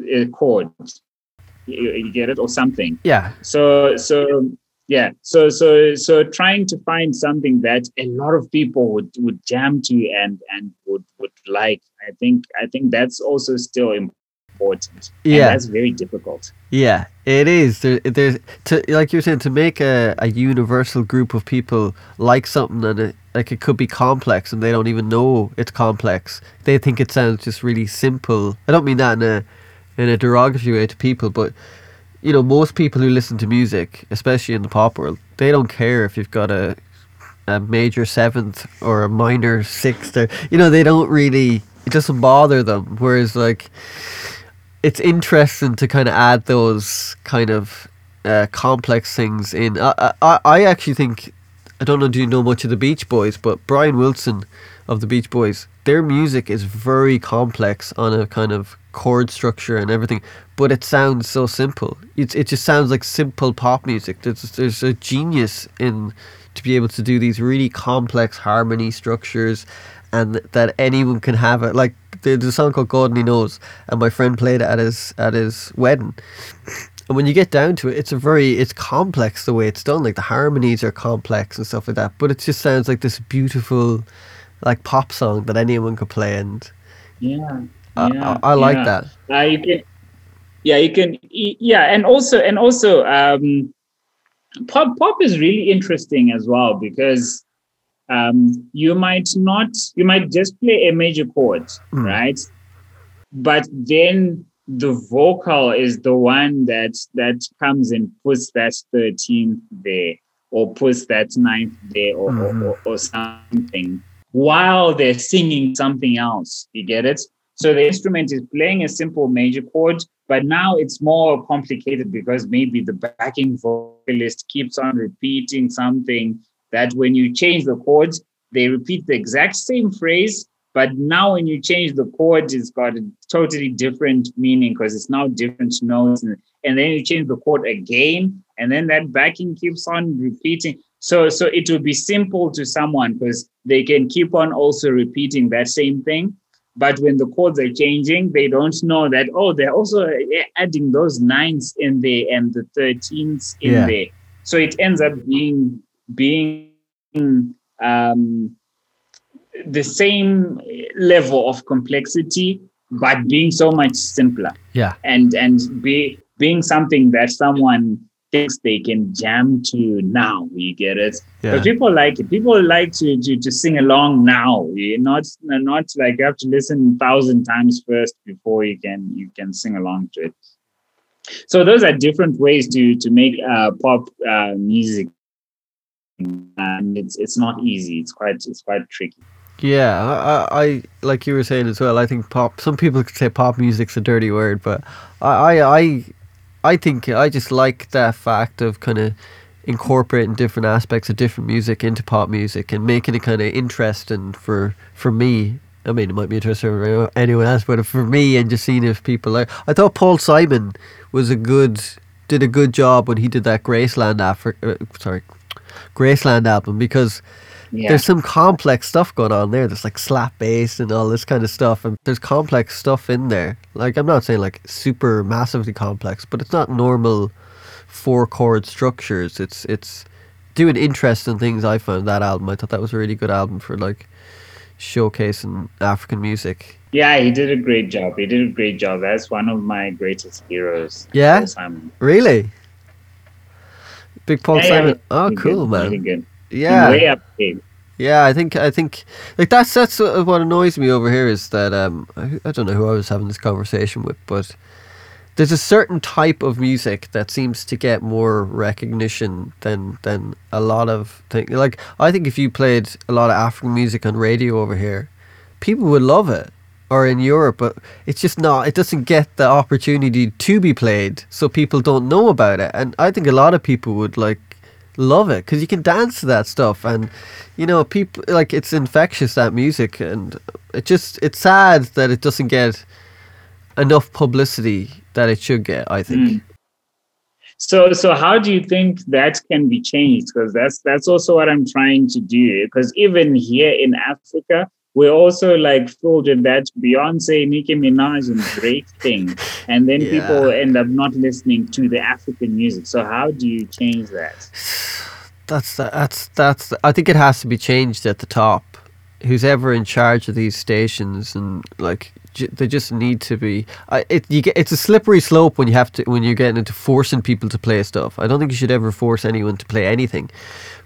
a chord. You, you get it or something. Yeah. So so yeah. So so so trying to find something that a lot of people would would jam to and and would would like i think i think that's also still important. Yeah. that's very difficult. Yeah it is. There, there's to like you're saying to make a, a universal group of people like something and it like it could be complex and they don't even know it's complex. They think it sounds just really simple. I don't mean that in a in a derogatory way to people but you know, most people who listen to music, especially in the pop world, they don't care if you've got a a major seventh or a minor sixth or you know, they don't really it doesn't bother them. Whereas like it's interesting to kind of add those kind of uh, complex things in. I, I I actually think I don't know. Do you know much of the Beach Boys? But Brian Wilson of the Beach Boys, their music is very complex on a kind of chord structure and everything, but it sounds so simple. It it just sounds like simple pop music. There's there's a genius in to be able to do these really complex harmony structures, and that anyone can have it. Like there's a song called God Only Knows, and my friend played it at his at his wedding. And when you get down to it, it's a very it's complex the way it's done. Like the harmonies are complex and stuff like that. But it just sounds like this beautiful, like pop song that anyone could play. And yeah, I, yeah, I, I like yeah. that. Uh, you can, yeah, you can, yeah, and also, and also, um, pop pop is really interesting as well because um, you might not, you might just play a major chord, Mm. right? But then the vocal is the one that that comes and puts that 13th there or puts that ninth there or, or, or, or something while they're singing something else. You get it? So the instrument is playing a simple major chord, but now it's more complicated because maybe the backing vocalist keeps on repeating something that when you change the chords, they repeat the exact same phrase, but now when you change the chord, it's got a totally different meaning because it's now different notes. And, and then you change the chord again, and then that backing keeps on repeating. So, so it will be simple to someone because they can keep on also repeating that same thing. But when the chords are changing, they don't know that, oh, they're also adding those nines in there and the 13s in Yeah. there. So it ends up being being um, the same level of complexity, but being so much simpler Yeah. and and be being something that someone thinks they can jam to now. You get it? Yeah. But people like it. People like to, to to sing along now. Not not like you have to listen a thousand times first before you can you can sing along to it. So those are different ways to to make uh, pop uh, music, and it's it's not easy. It's quite it's quite tricky. Yeah, I, I, I like you were saying as well. I think pop. Some people could say pop music's a dirty word, but I, I, I, I think I just like that fact of kind of incorporating different aspects of different music into pop music and making it kind of interesting for for me. I mean, it might be interesting for anyone else, but for me, and just seeing if people like. I thought Paul Simon was a good, did a good job when he did that Graceland Afri- uh, sorry, Graceland album because Yeah. there's some complex stuff going on there. There's like slap bass and all this kind of stuff, and there's complex stuff in there. Like I'm not saying like super massively complex, but it's not normal four chord structures. It's it's doing interesting things. I found that album. I thought that was a really good album for like showcasing African music. Yeah, he did a great job. He did a great job. That's one of my greatest heroes. Yeah? Simon. Really, Big Paul Yeah, yeah, Simon. Oh, he- oh, cool, really man. good. Yeah, Way up. Yeah, I think I think like that's that's what annoys me over here is that um I, I don't know who I was having this conversation with, but there's a certain type of music that seems to get more recognition than than a lot of things. Like I think if you played a lot of African music on radio over here, people would love it. Or in Europe, but it's just not. It doesn't get the opportunity to be played, so people don't know about it. And I think a lot of people would like love it because you can dance to that stuff and you know people like it's infectious that music and it just it's sad that it doesn't get enough publicity that it should get i think Mm. So, so how do you think that can be changed? Because that's that's also what I'm trying to do. Because even here in Africa, we're also like filled with that Beyonce, Nicki Minaj, and Drake thing, and then Yeah. people end up not listening to the African music. So, how do you change that? that's that's that's i think it has to be changed at the top who's ever in charge of these stations and like j- they just need to be I, it you get it's a slippery slope when you have to when you're getting into forcing people to play stuff i don't think you should ever force anyone to play anything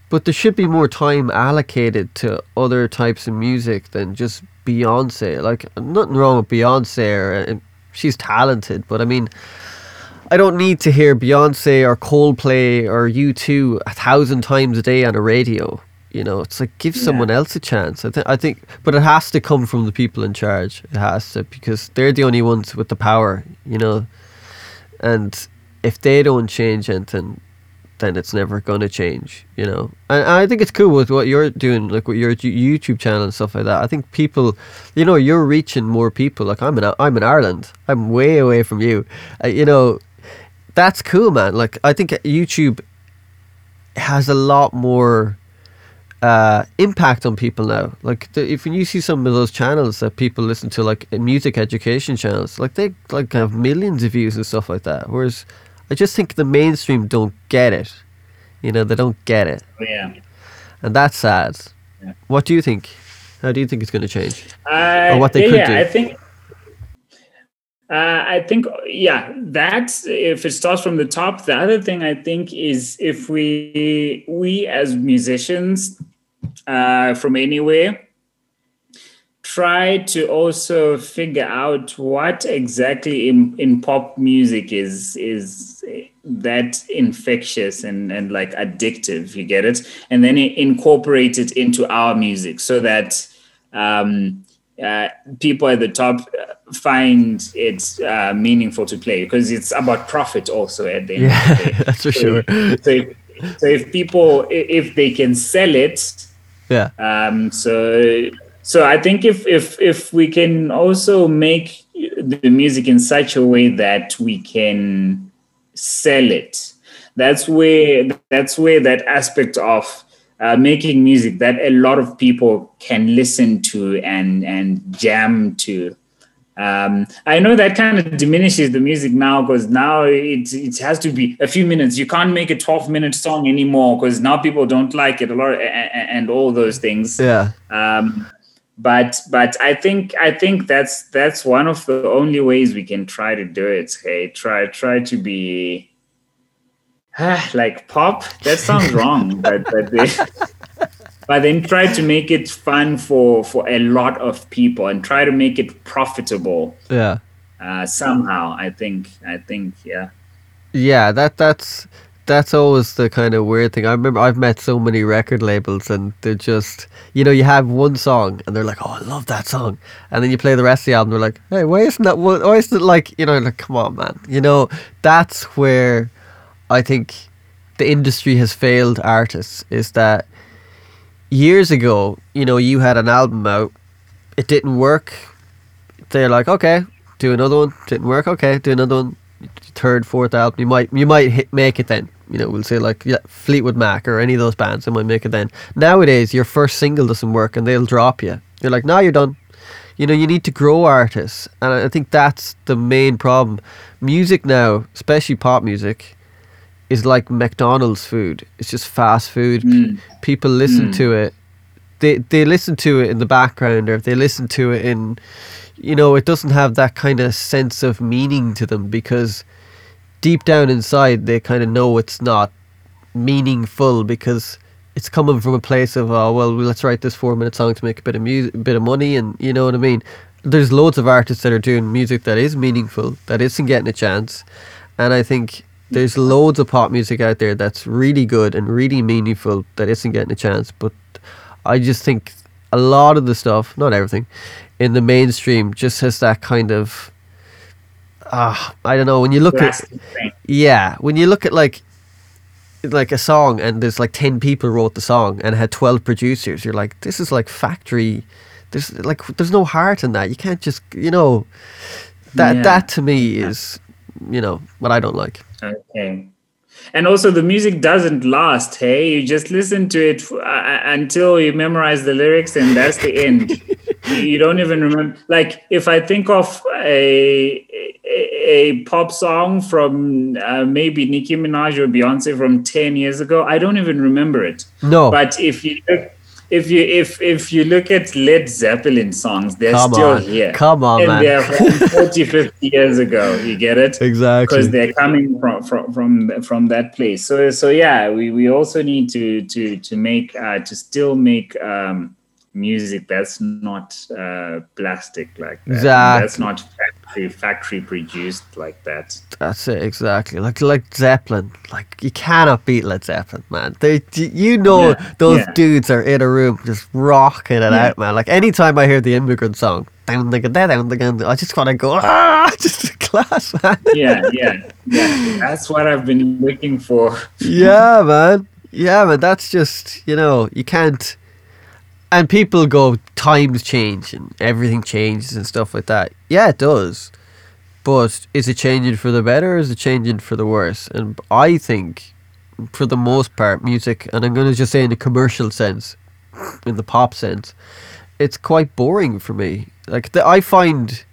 but there should be more time allocated to other types of music than just beyonce like nothing wrong with beyonce or, and she's talented but i mean I don't need to hear Beyonce or Coldplay or U2 a thousand times a day on a radio. You know, it's like give someone else a chance. I think, I think, but it has to come from the people in charge. It has to because they're the only ones with the power. You know, and if they don't change anything, then it's never gonna change. You know, and, I think it's cool with what you're doing, like with your YouTube channel and stuff like that. I think people, you know, you're reaching more people. Like I'm in I'm in Ireland. I'm way away from you. Uh, you know, that's cool, man. Like I think YouTube has a lot more uh, impact on people now. Like the, if you see some of those channels that people listen to, like music education channels, like they like have millions of views and stuff like that. Whereas I just think the mainstream don't get it. You know, they don't get it, Yeah. and that's sad. Yeah. What do you think? How do you think it's going to change? Uh, Or what they could yeah, do. I think. Uh, I think, yeah, that if it starts from the top, the other thing I think is if we we as musicians uh, from anywhere try to also figure out what exactly in, in pop music is is that infectious and, and like addictive you get it and then incorporate it into our music so that um, uh, people at the top uh, find it uh, meaningful to play because it's about profit also at the end of the Yeah, day. that's for So sure. if- So if, so if people if they can sell it Yeah, um, so so I think if if if we can also make the music in such a way that we can sell it, that's where that's where that aspect of uh, making music that a lot of people can listen to and and jam to. Um, I know that kind of diminishes the music now because now it it has to be a few minutes. You can't make a twelve minute song anymore because now people don't like it a lot and, and all those things. yeah, Um, but but I think I think that's that's one of the only ways we can try to do it. Hey, try try to be like pop. That sounds wrong, but but they, but then try to make it fun for for a lot of people and try to make it profitable yeah. uh, somehow. I think I think yeah. Yeah, that that's that's always the kind of weird thing. I remember I've met so many record labels and they're just you know, you have one song and they're like, Oh, I love that song and then you play the rest of the album, they're like, Hey, why isn't that why isn't it like you know, like come on man. You know, that's where I think the industry has failed artists is that years ago, you know, you had an album out, it didn't work. They're like, okay, do another one. Didn't work. Okay, do another one. Third, fourth album, you might you might hit, make it then. You know, we'll say like yeah, Fleetwood Mac or any of those bands, they might make it then. Nowadays, your first single doesn't work and they'll drop you. You're like, now you're done. You know, you need to grow artists, and I think that's the main problem. Music now, especially pop music, is like McDonald's food. It's just fast food. Mm. People listen Mm. to it. They they listen to it in the background, or if they listen to it in, you know, it doesn't have that kind of sense of meaning to them because deep down inside they kind of know it's not meaningful because it's coming from a place of oh well let's write this four minute song to make a bit of music, a bit of money, and you know what I mean. There's loads of artists that are doing music that is meaningful, that isn't getting a chance, and I think there's loads of pop music out there that's really good and really meaningful that isn't getting a chance. But I just think a lot of the stuff, not everything, in the mainstream just has that kind of ah, I don't know. When you look at thing. yeah, when you look at like like a song and there's like 10 people wrote the song and had 12 producers you're like this is like factory there's like there's no heart in that you can't just you know that Yeah. that to me is you know what I don't like Okay. And also, the music doesn't last. Hey, you just listen to it uh, until you memorize the lyrics, and that's the end. you don't even remember. Like, if I think of a a, a pop song from uh, maybe Nicki Minaj or Beyonce from ten years ago, I don't even remember it. no But if you look, if you if if you look at Led Zeppelin songs, they're come still on here. come on and man they're from 40, 50 years ago. You get it? exactly because they're coming from from from from that place. So so yeah, we we also need to to to make uh, to still make um, music that's not uh, plastic like that. Exactly. That's not factory factory produced like that. That's it exactly. Like like Zeppelin. Like you cannot beat Led Zeppelin, man. They you know Yeah, those yeah. dudes are in a room just rocking it Yeah. out, man. Like anytime I hear the immigrant song, down the down the I just want to go ah, just class, man. yeah, yeah, yeah. That's what I've been looking for. yeah, man. Yeah, man. That's just you know you can't. And people go times change and everything changes and stuff like that. Yeah, it does. But is it changing for the better or is it changing for the worse? And I think, for the most part, music, and I'm going to just say in the commercial sense, in the pop sense, it's quite boring for me. Like the, I find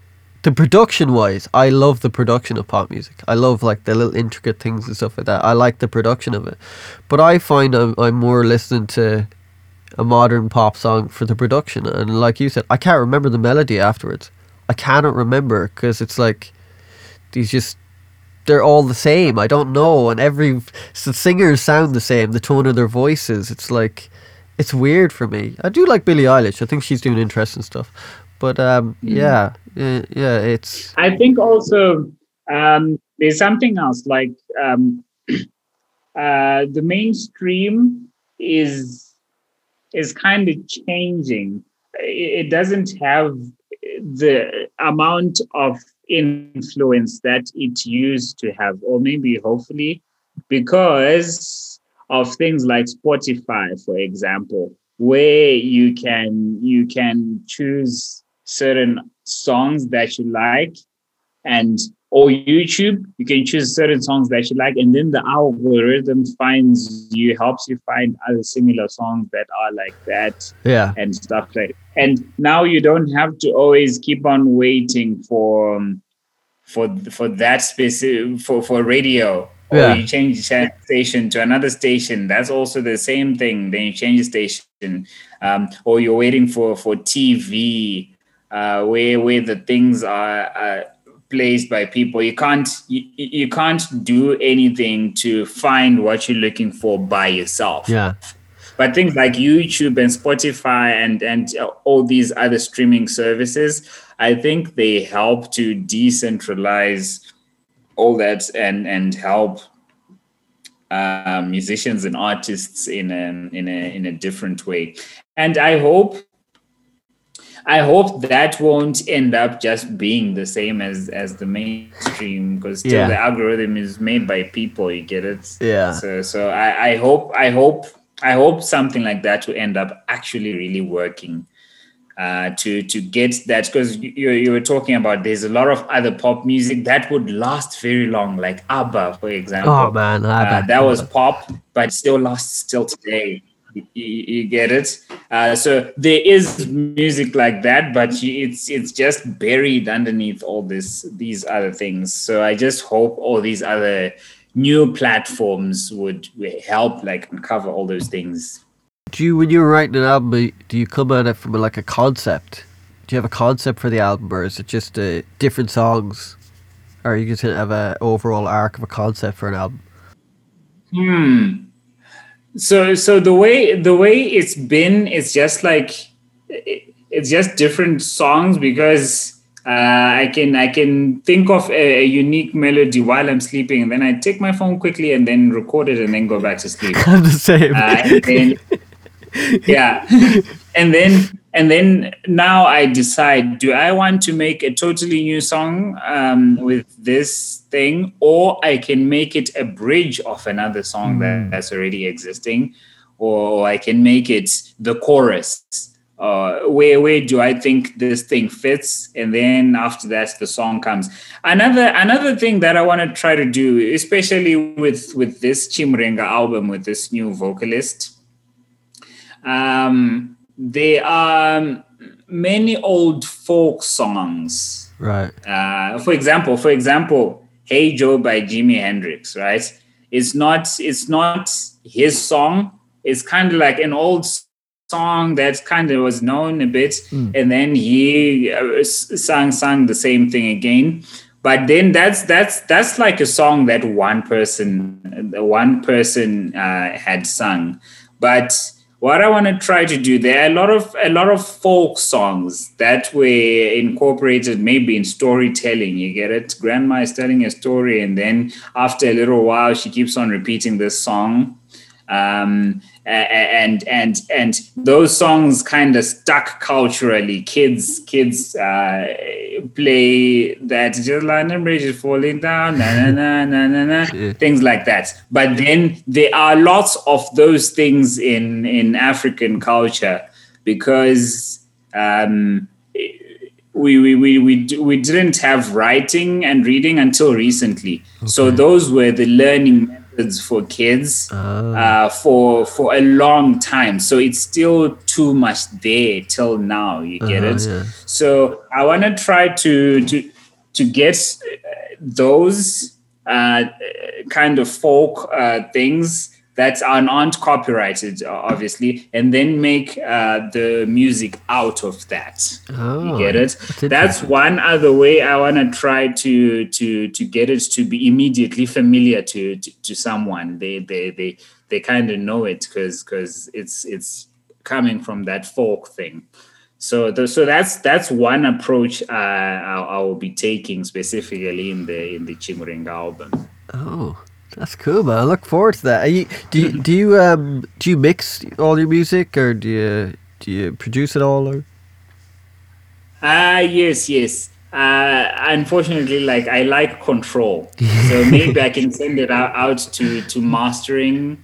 the production wise, I love the production of pop music. I love like the little intricate things and stuff like that. I like the production of it, but I find I'm, I'm more listening to a modern pop song for the production. And like you said, I can't remember the melody afterwards. I cannot remember because it's like these just they're all the same. I don't know, and every the singers sound the same. The tone of their voices, it's like it's weird for me. I do like Billie Eilish. I think she's doing interesting stuff. But um, mm. yeah, yeah, it's. I think also um, there's something else like um, uh, the mainstream is is kind of changing. It doesn't have the amount of influence that it used to have, or maybe hopefully because of things like Spotify, for example, where you can you can choose certain songs that you like and or YouTube, you can choose certain songs that you like, and then the algorithm finds you, helps you find other similar songs that are like that, yeah, and stuff like. That. And now you don't have to always keep on waiting for um, for for that specific for for radio or yeah. you change the station to another station that's also the same thing then you change the station um, or you're waiting for for tv uh, where where the things are uh, placed by people. You can't you, you can't do anything to find what you're looking for by yourself. Yeah. But things like youtube and spotify and and all these other streaming services i think they help to decentralize all that and and help uh, musicians and artists in a in a in a different way. And I hope I hope that won't end up just being the same as as the mainstream because still yeah. the algorithm is made by people. You get it? Yeah. So so I, I hope I hope I hope something like that will end up actually really working uh, to to get that because you, you were talking about there's a lot of other pop music that would last very long like ABBA for example oh man uh, that was pop but still lasts still today you, you get it. Uh, so there is music like that but it's it's just buried underneath all this these other things. So I just hope all these other new platforms would help like uncover all those things. Do you when you're writing an album do you come at it from like a concept? Do you have a concept for the album or is it just uh, different songs? Or you just have an overall arc of a concept for an album? Hmm so so the way the way it's been it's just like it's just different songs because uh, I can I can think of a, a, unique melody while I'm sleeping, and then I take my phone quickly and then record it, and then go back to sleep. I'm the same. Uh, then, yeah and then and then now i decide do i want to make a totally new song um, with this thing or i can make it a bridge of another song mm. that's already existing or i can make it the chorus uh, where where do I think this thing fits, and then after that the song comes. Another another thing that I want to try to do, especially with with this Chimurenga album with this new vocalist, um, there are many old folk songs. Right. Uh, for example, for example, "Hey Joe" by Jimi Hendrix. Right. It's not. It's not his song. It's kind of like an old song that kind of was known a bit, mm. and then he uh, sang sang the same thing again. But then that's that's that's like a song that one person one person uh, had sung, but what I want to try to do, there are a lot of a lot of folk songs that were incorporated maybe in storytelling. You get it? Grandma is telling a story, and then after a little while, she keeps on repeating this song. Um, and and and those songs kind of stuck culturally. Kids kids uh, play that just London Bridge is falling down, na na na na na na, Yeah. things like that. But then there are lots of those things in in African culture because. Um, we we we we, we didn't have writing and reading until recently. So those were the learning methods for kids Ah. uh, for for a long time. So it's still too much there till now. You get Uh-huh, it? yeah. So I want to try to to to get uh, those uh, kind of folk uh, things that are aren't copyrighted, uh, obviously, and then make uh, the music out of that. Oh, you get it? that's That's one other way I want to try to to to get it to be immediately familiar to to, to someone. They they they they kind of know it because because it's it's coming from that folk thing. So the, so that's that's one approach uh, I, I will be taking specifically in the in the Chimurenga album. Oh, that's cool, man. I look forward to that. Are you, do you, do you um do you mix all your music or do you do you produce it all or? Ah, yes, yes. Uh, unfortunately, like I like control, so maybe I can send it out, out to to mastering,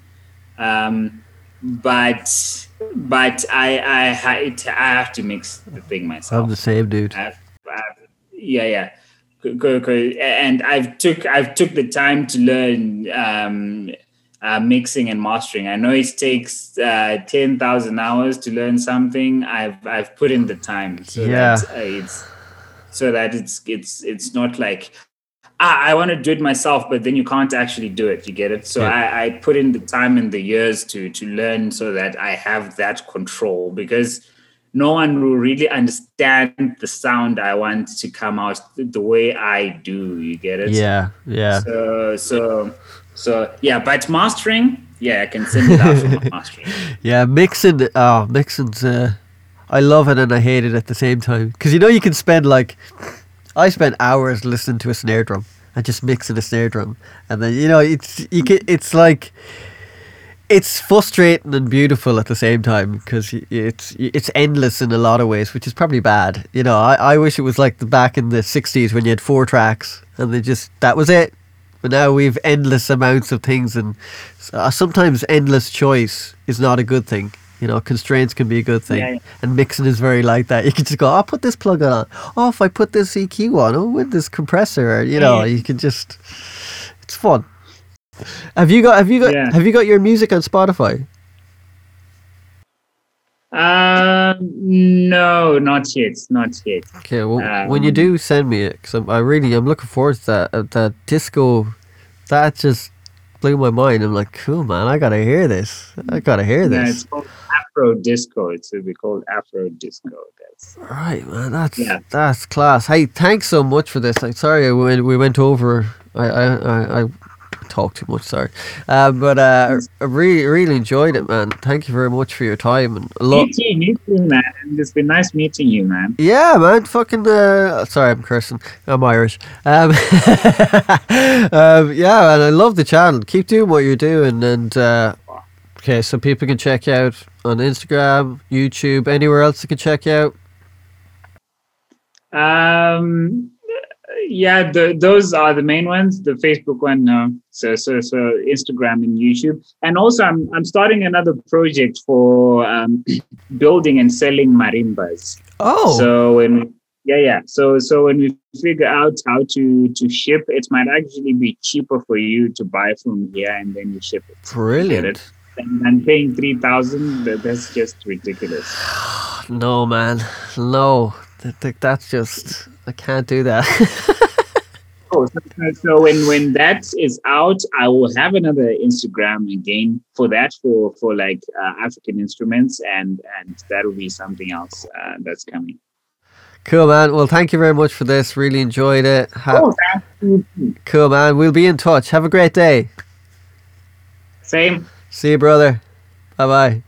um, but but I I it, I have to mix the thing myself. I'm the same dude. I've, I've, yeah, yeah. And I've took I've took the time to learn um, uh, mixing and mastering. I know it takes uh, ten thousand hours to learn something. I've I've put in the time so Yeah. that uh, it's so that it's it's it's not like ah, I want to do it myself, but then you can't actually do it. You get it? So Yeah. I, I put in the time and the years to to learn so that I have that control because no one will really understand the sound I want to come out the way I do. You get it? Yeah, yeah. So so so yeah, but mastering, yeah, I can send it out for mastering. Yeah, mixing. Oh, mixing's. Uh, I love it and I hate it at the same time. Because you know you can spend like, I spend hours listening to a snare drum and just mixing a snare drum, and then you know it's you can, It's like, it's frustrating and beautiful at the same time because it's it's endless in a lot of ways, which is probably bad. You know, I, I wish it was like the back in the '60s when you had four tracks and they just that was it. But now we've endless amounts of things, and uh, sometimes endless choice is not a good thing. You know, constraints can be a good thing, Yeah, yeah. and mixing is very like that. You can just go, "I'll put this plug on. Oh, if I put this EQ on, oh, with this compressor, you know, Yeah. you can just. It's fun. Have you got? Have you got? Yeah. Have you got your music on Spotify? Um, no, not yet, not yet. Okay, well, when you Um, do send me it, because I really, I'm looking forward to that. Uh, that disco, that just blew my mind. I'm like, cool, man, I gotta hear this. I gotta hear Yeah, this. it's called Afro Disco. It should be called Afro Disco. That's Right, man. That's Yeah. that's class. Hey, thanks so much for this. I'm sorry I went, we went over. I I, I, I talked too much. Sorry, uh, but uh, I really really enjoyed it, man. Thank you very much for your time and a lot. me too, me too, man. It's been nice meeting you, man. Yeah, man. Fucking. Uh, sorry, I'm cursing. I'm Irish. Um, um, yeah, and I love the channel. Keep doing what you're doing, and uh, okay, so people can check you out on Instagram, YouTube, anywhere else they can check you out. Um, yeah, the, those are the main ones. The Facebook one, no. So, so, so Instagram and YouTube, and also I'm I'm starting another project for um, building and selling marimbas. Oh, So when yeah, yeah. So so when we figure out how to to ship, it might actually be cheaper for you to buy from here and then you ship it. brilliant. And, and paying three thousand, that, that's just ridiculous. No, man. No. Th- th- That's just. I can't do that. Oh, so, so when when that is out, I will have another Instagram again for that for for like uh, African instruments, and and that will be something else uh, that's coming. cool, man. Well, thank you very much for this. Really enjoyed it. Ha- Oh, cool, man. We'll be in touch. Have a great day. Same. See you, brother. Bye bye.